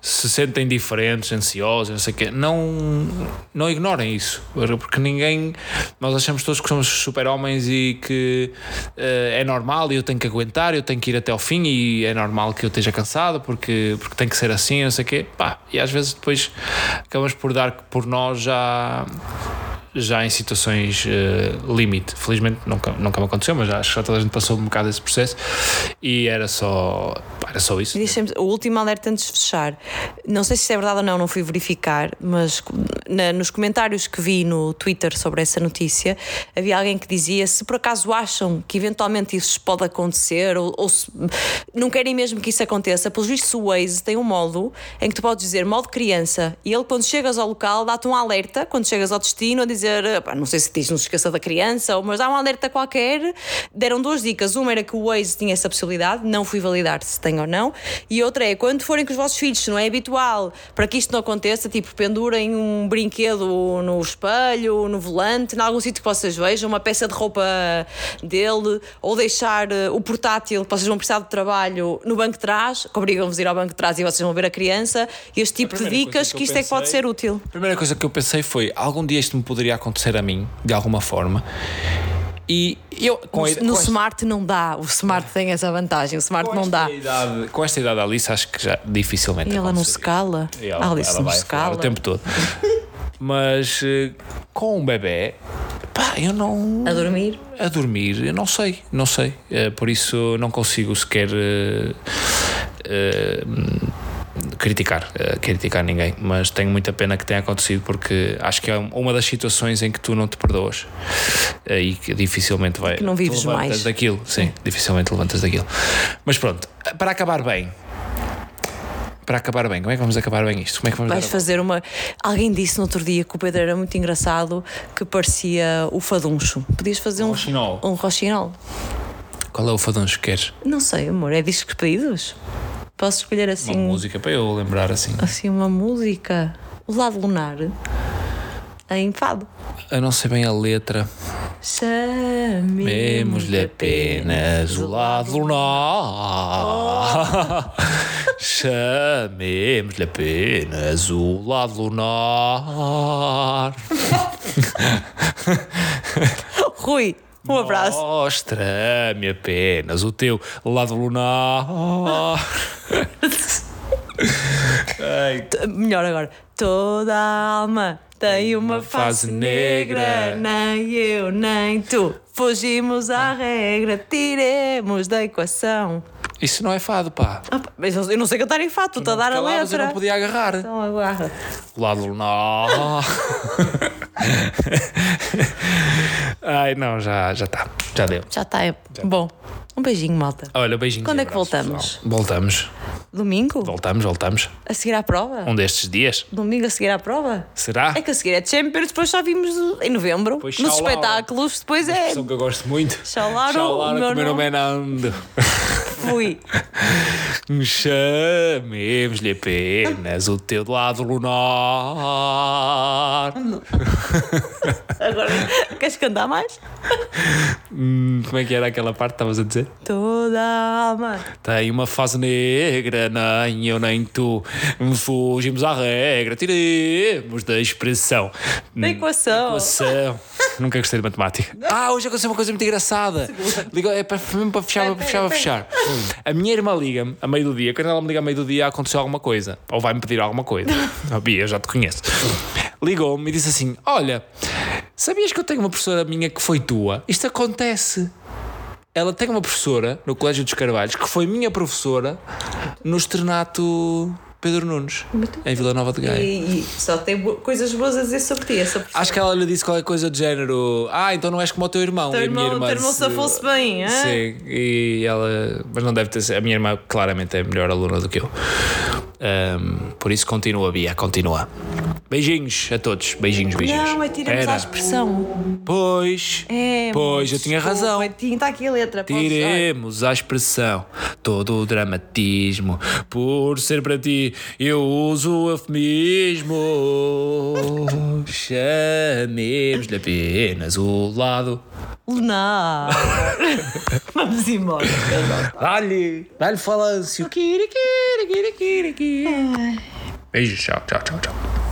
se sentem diferentes, ansiosos, não sei o quê, não, não ignorem isso, porque ninguém, nós achamos todos que somos super-homens e que uh, é normal e eu tenho que aguentar, eu tenho que ir até ao fim e é normal que eu esteja cansado porque, porque tem que ser assim, não sei o quê, pá, e às vezes depois acabamos por dar por nós já já em situações uh, limite. Felizmente nunca, nunca me aconteceu, mas acho que já toda a gente passou um bocado esse processo e era só, era só isso. O último alerta antes de fechar, não sei se isso é verdade ou não, não fui verificar, mas na, nos comentários que vi no Twitter sobre essa notícia, havia alguém que dizia se por acaso acham que eventualmente isso pode acontecer ou, ou se não querem mesmo que isso aconteça, pelos vistos o Waze tem um modo em que tu podes dizer modo criança e ele quando chegas ao local dá-te um alerta, quando chegas ao destino a dizer dizer, pá, não sei se diz, não se esqueça da criança, mas há um alerta qualquer. Deram duas dicas. Uma era que o Waze tinha essa possibilidade, não fui validar se tem ou não. E outra é, quando forem com os vossos filhos, se não é habitual para que isto não aconteça, tipo, pendurem um brinquedo no espelho, no volante, em algum sítio que vocês vejam, uma peça de roupa dele, ou deixar eh, o portátil que vocês vão precisar de trabalho no banco de trás, que obrigam-vos a ir ao banco de trás e vocês vão ver a criança, este tipo de dicas que, que isto pensei, é que pode ser útil. A primeira coisa que eu pensei foi, algum dia isto me poderia poderia acontecer a mim, de alguma forma. E eu, com no, a, no Smart não dá, o Smart tem essa vantagem, o Smart não dá. Idade, com esta idade, Alice, acho que já dificilmente. E ela não se cala. Ela, Alice ela não se cala. o tempo todo. Mas eh, com um bebê, pá, eu não. A dormir? A dormir, eu não sei, não sei. Eh, por isso não consigo sequer. Uh, uh, criticar, uh, criticar ninguém, mas tenho muita pena que tenha acontecido porque acho que é uma das situações em que tu não te perdoas uh, e que dificilmente vai. Que não vives mais. daquilo, sim, dificilmente levantas daquilo. Mas pronto, para acabar bem, para acabar bem. Como é que vamos acabar bem isto? Como é que vamos Vais fazer uma. Alguém disse no outro dia que o Pedro era muito engraçado, que parecia o faduncho. Podias fazer um. Um rochinol. Um rochinol. Qual é o faduncho que queres? Não sei, amor. É discos pedidos? Posso escolher assim. Uma música para eu lembrar assim. Assim, uma música. O lado lunar. Em fado. Eu não sei bem a letra. Chamemos-lhe apenas o lado lunar. Chamemos-lhe apenas o lado lunar. Rui, um abraço. Mostra-me apenas o teu lado lunar. Melhor agora. Toda a alma tem uma face negra, nem eu nem tu. Fugimos à regra, tiremos da equação. Isso não é fado, pá. Ah, mas eu não sei cantar em fado, estou a dar a letra. Eu não podia agarrar. Então agarra. Lado lunar. Ai, não, já já está. Já deu. Já está. É. Bom, um beijinho, malta. Olha, beijinho. Quando é que voltamos? Pessoal. Voltamos. Domingo? Voltamos, voltamos. A seguir à prova? Um destes dias. Domingo a seguir à prova? Será? É que a seguir é de Champions, depois só vimos em novembro. Depois Nos espetáculos, depois é. Uma que eu gosto muito. Xaularo, Xaularo, o meu nome é Nando. Fui. Chamemos-lhe apenas o teu lado lunar. Agora, queres cantar mais? Hum, como é que era aquela parte que estavas a dizer? Toda alma tem uma fase negra, nem eu nem tu. Fugimos à regra, tiremos da expressão. Da equação. equação. Nunca gostei de matemática. Ah, hoje aconteceu uma coisa muito engraçada. Liga, é para, mesmo para fechar, para fechar, para fechar. A minha irmã liga-me a meio do dia. Quando ela me liga a meio do dia, aconteceu alguma coisa. Ou vai-me pedir alguma coisa. Oh, Bia, eu já te conheço. Ligou-me e disse assim: Olha, sabias que eu tenho uma professora minha que foi tua? Isto acontece. Ela tem uma professora no Colégio dos Carvalhos que foi minha professora no externato Pedro Nunes, em Vila Nova de Gaia. E, e só tem coisas boas a dizer sobre ti. É Essa. Acho que ela lhe disse qualquer coisa do género: Ah, então não és como o teu irmão. Teu irmão, irmã teu irmão se fosse bem, é? Sim, e ela. Mas não deve ter. A minha irmã claramente é melhor aluna do que eu. Um, por isso continua, Bia, continua. Beijinhos a todos, beijinhos, beijinhos. Não, é tiramos a expressão. Pois, é, pois, eu tinha desculpa, razão. É, Está aqui a letra. Tiremos a expressão, todo o dramatismo, por ser para ti eu uso o eufemismo. Chamemos-lhe apenas o lado. Lunar! Vamos embora. Dá-lhe, dá-lhe falância. Beijo, tchau, tchau, tchau, tchau.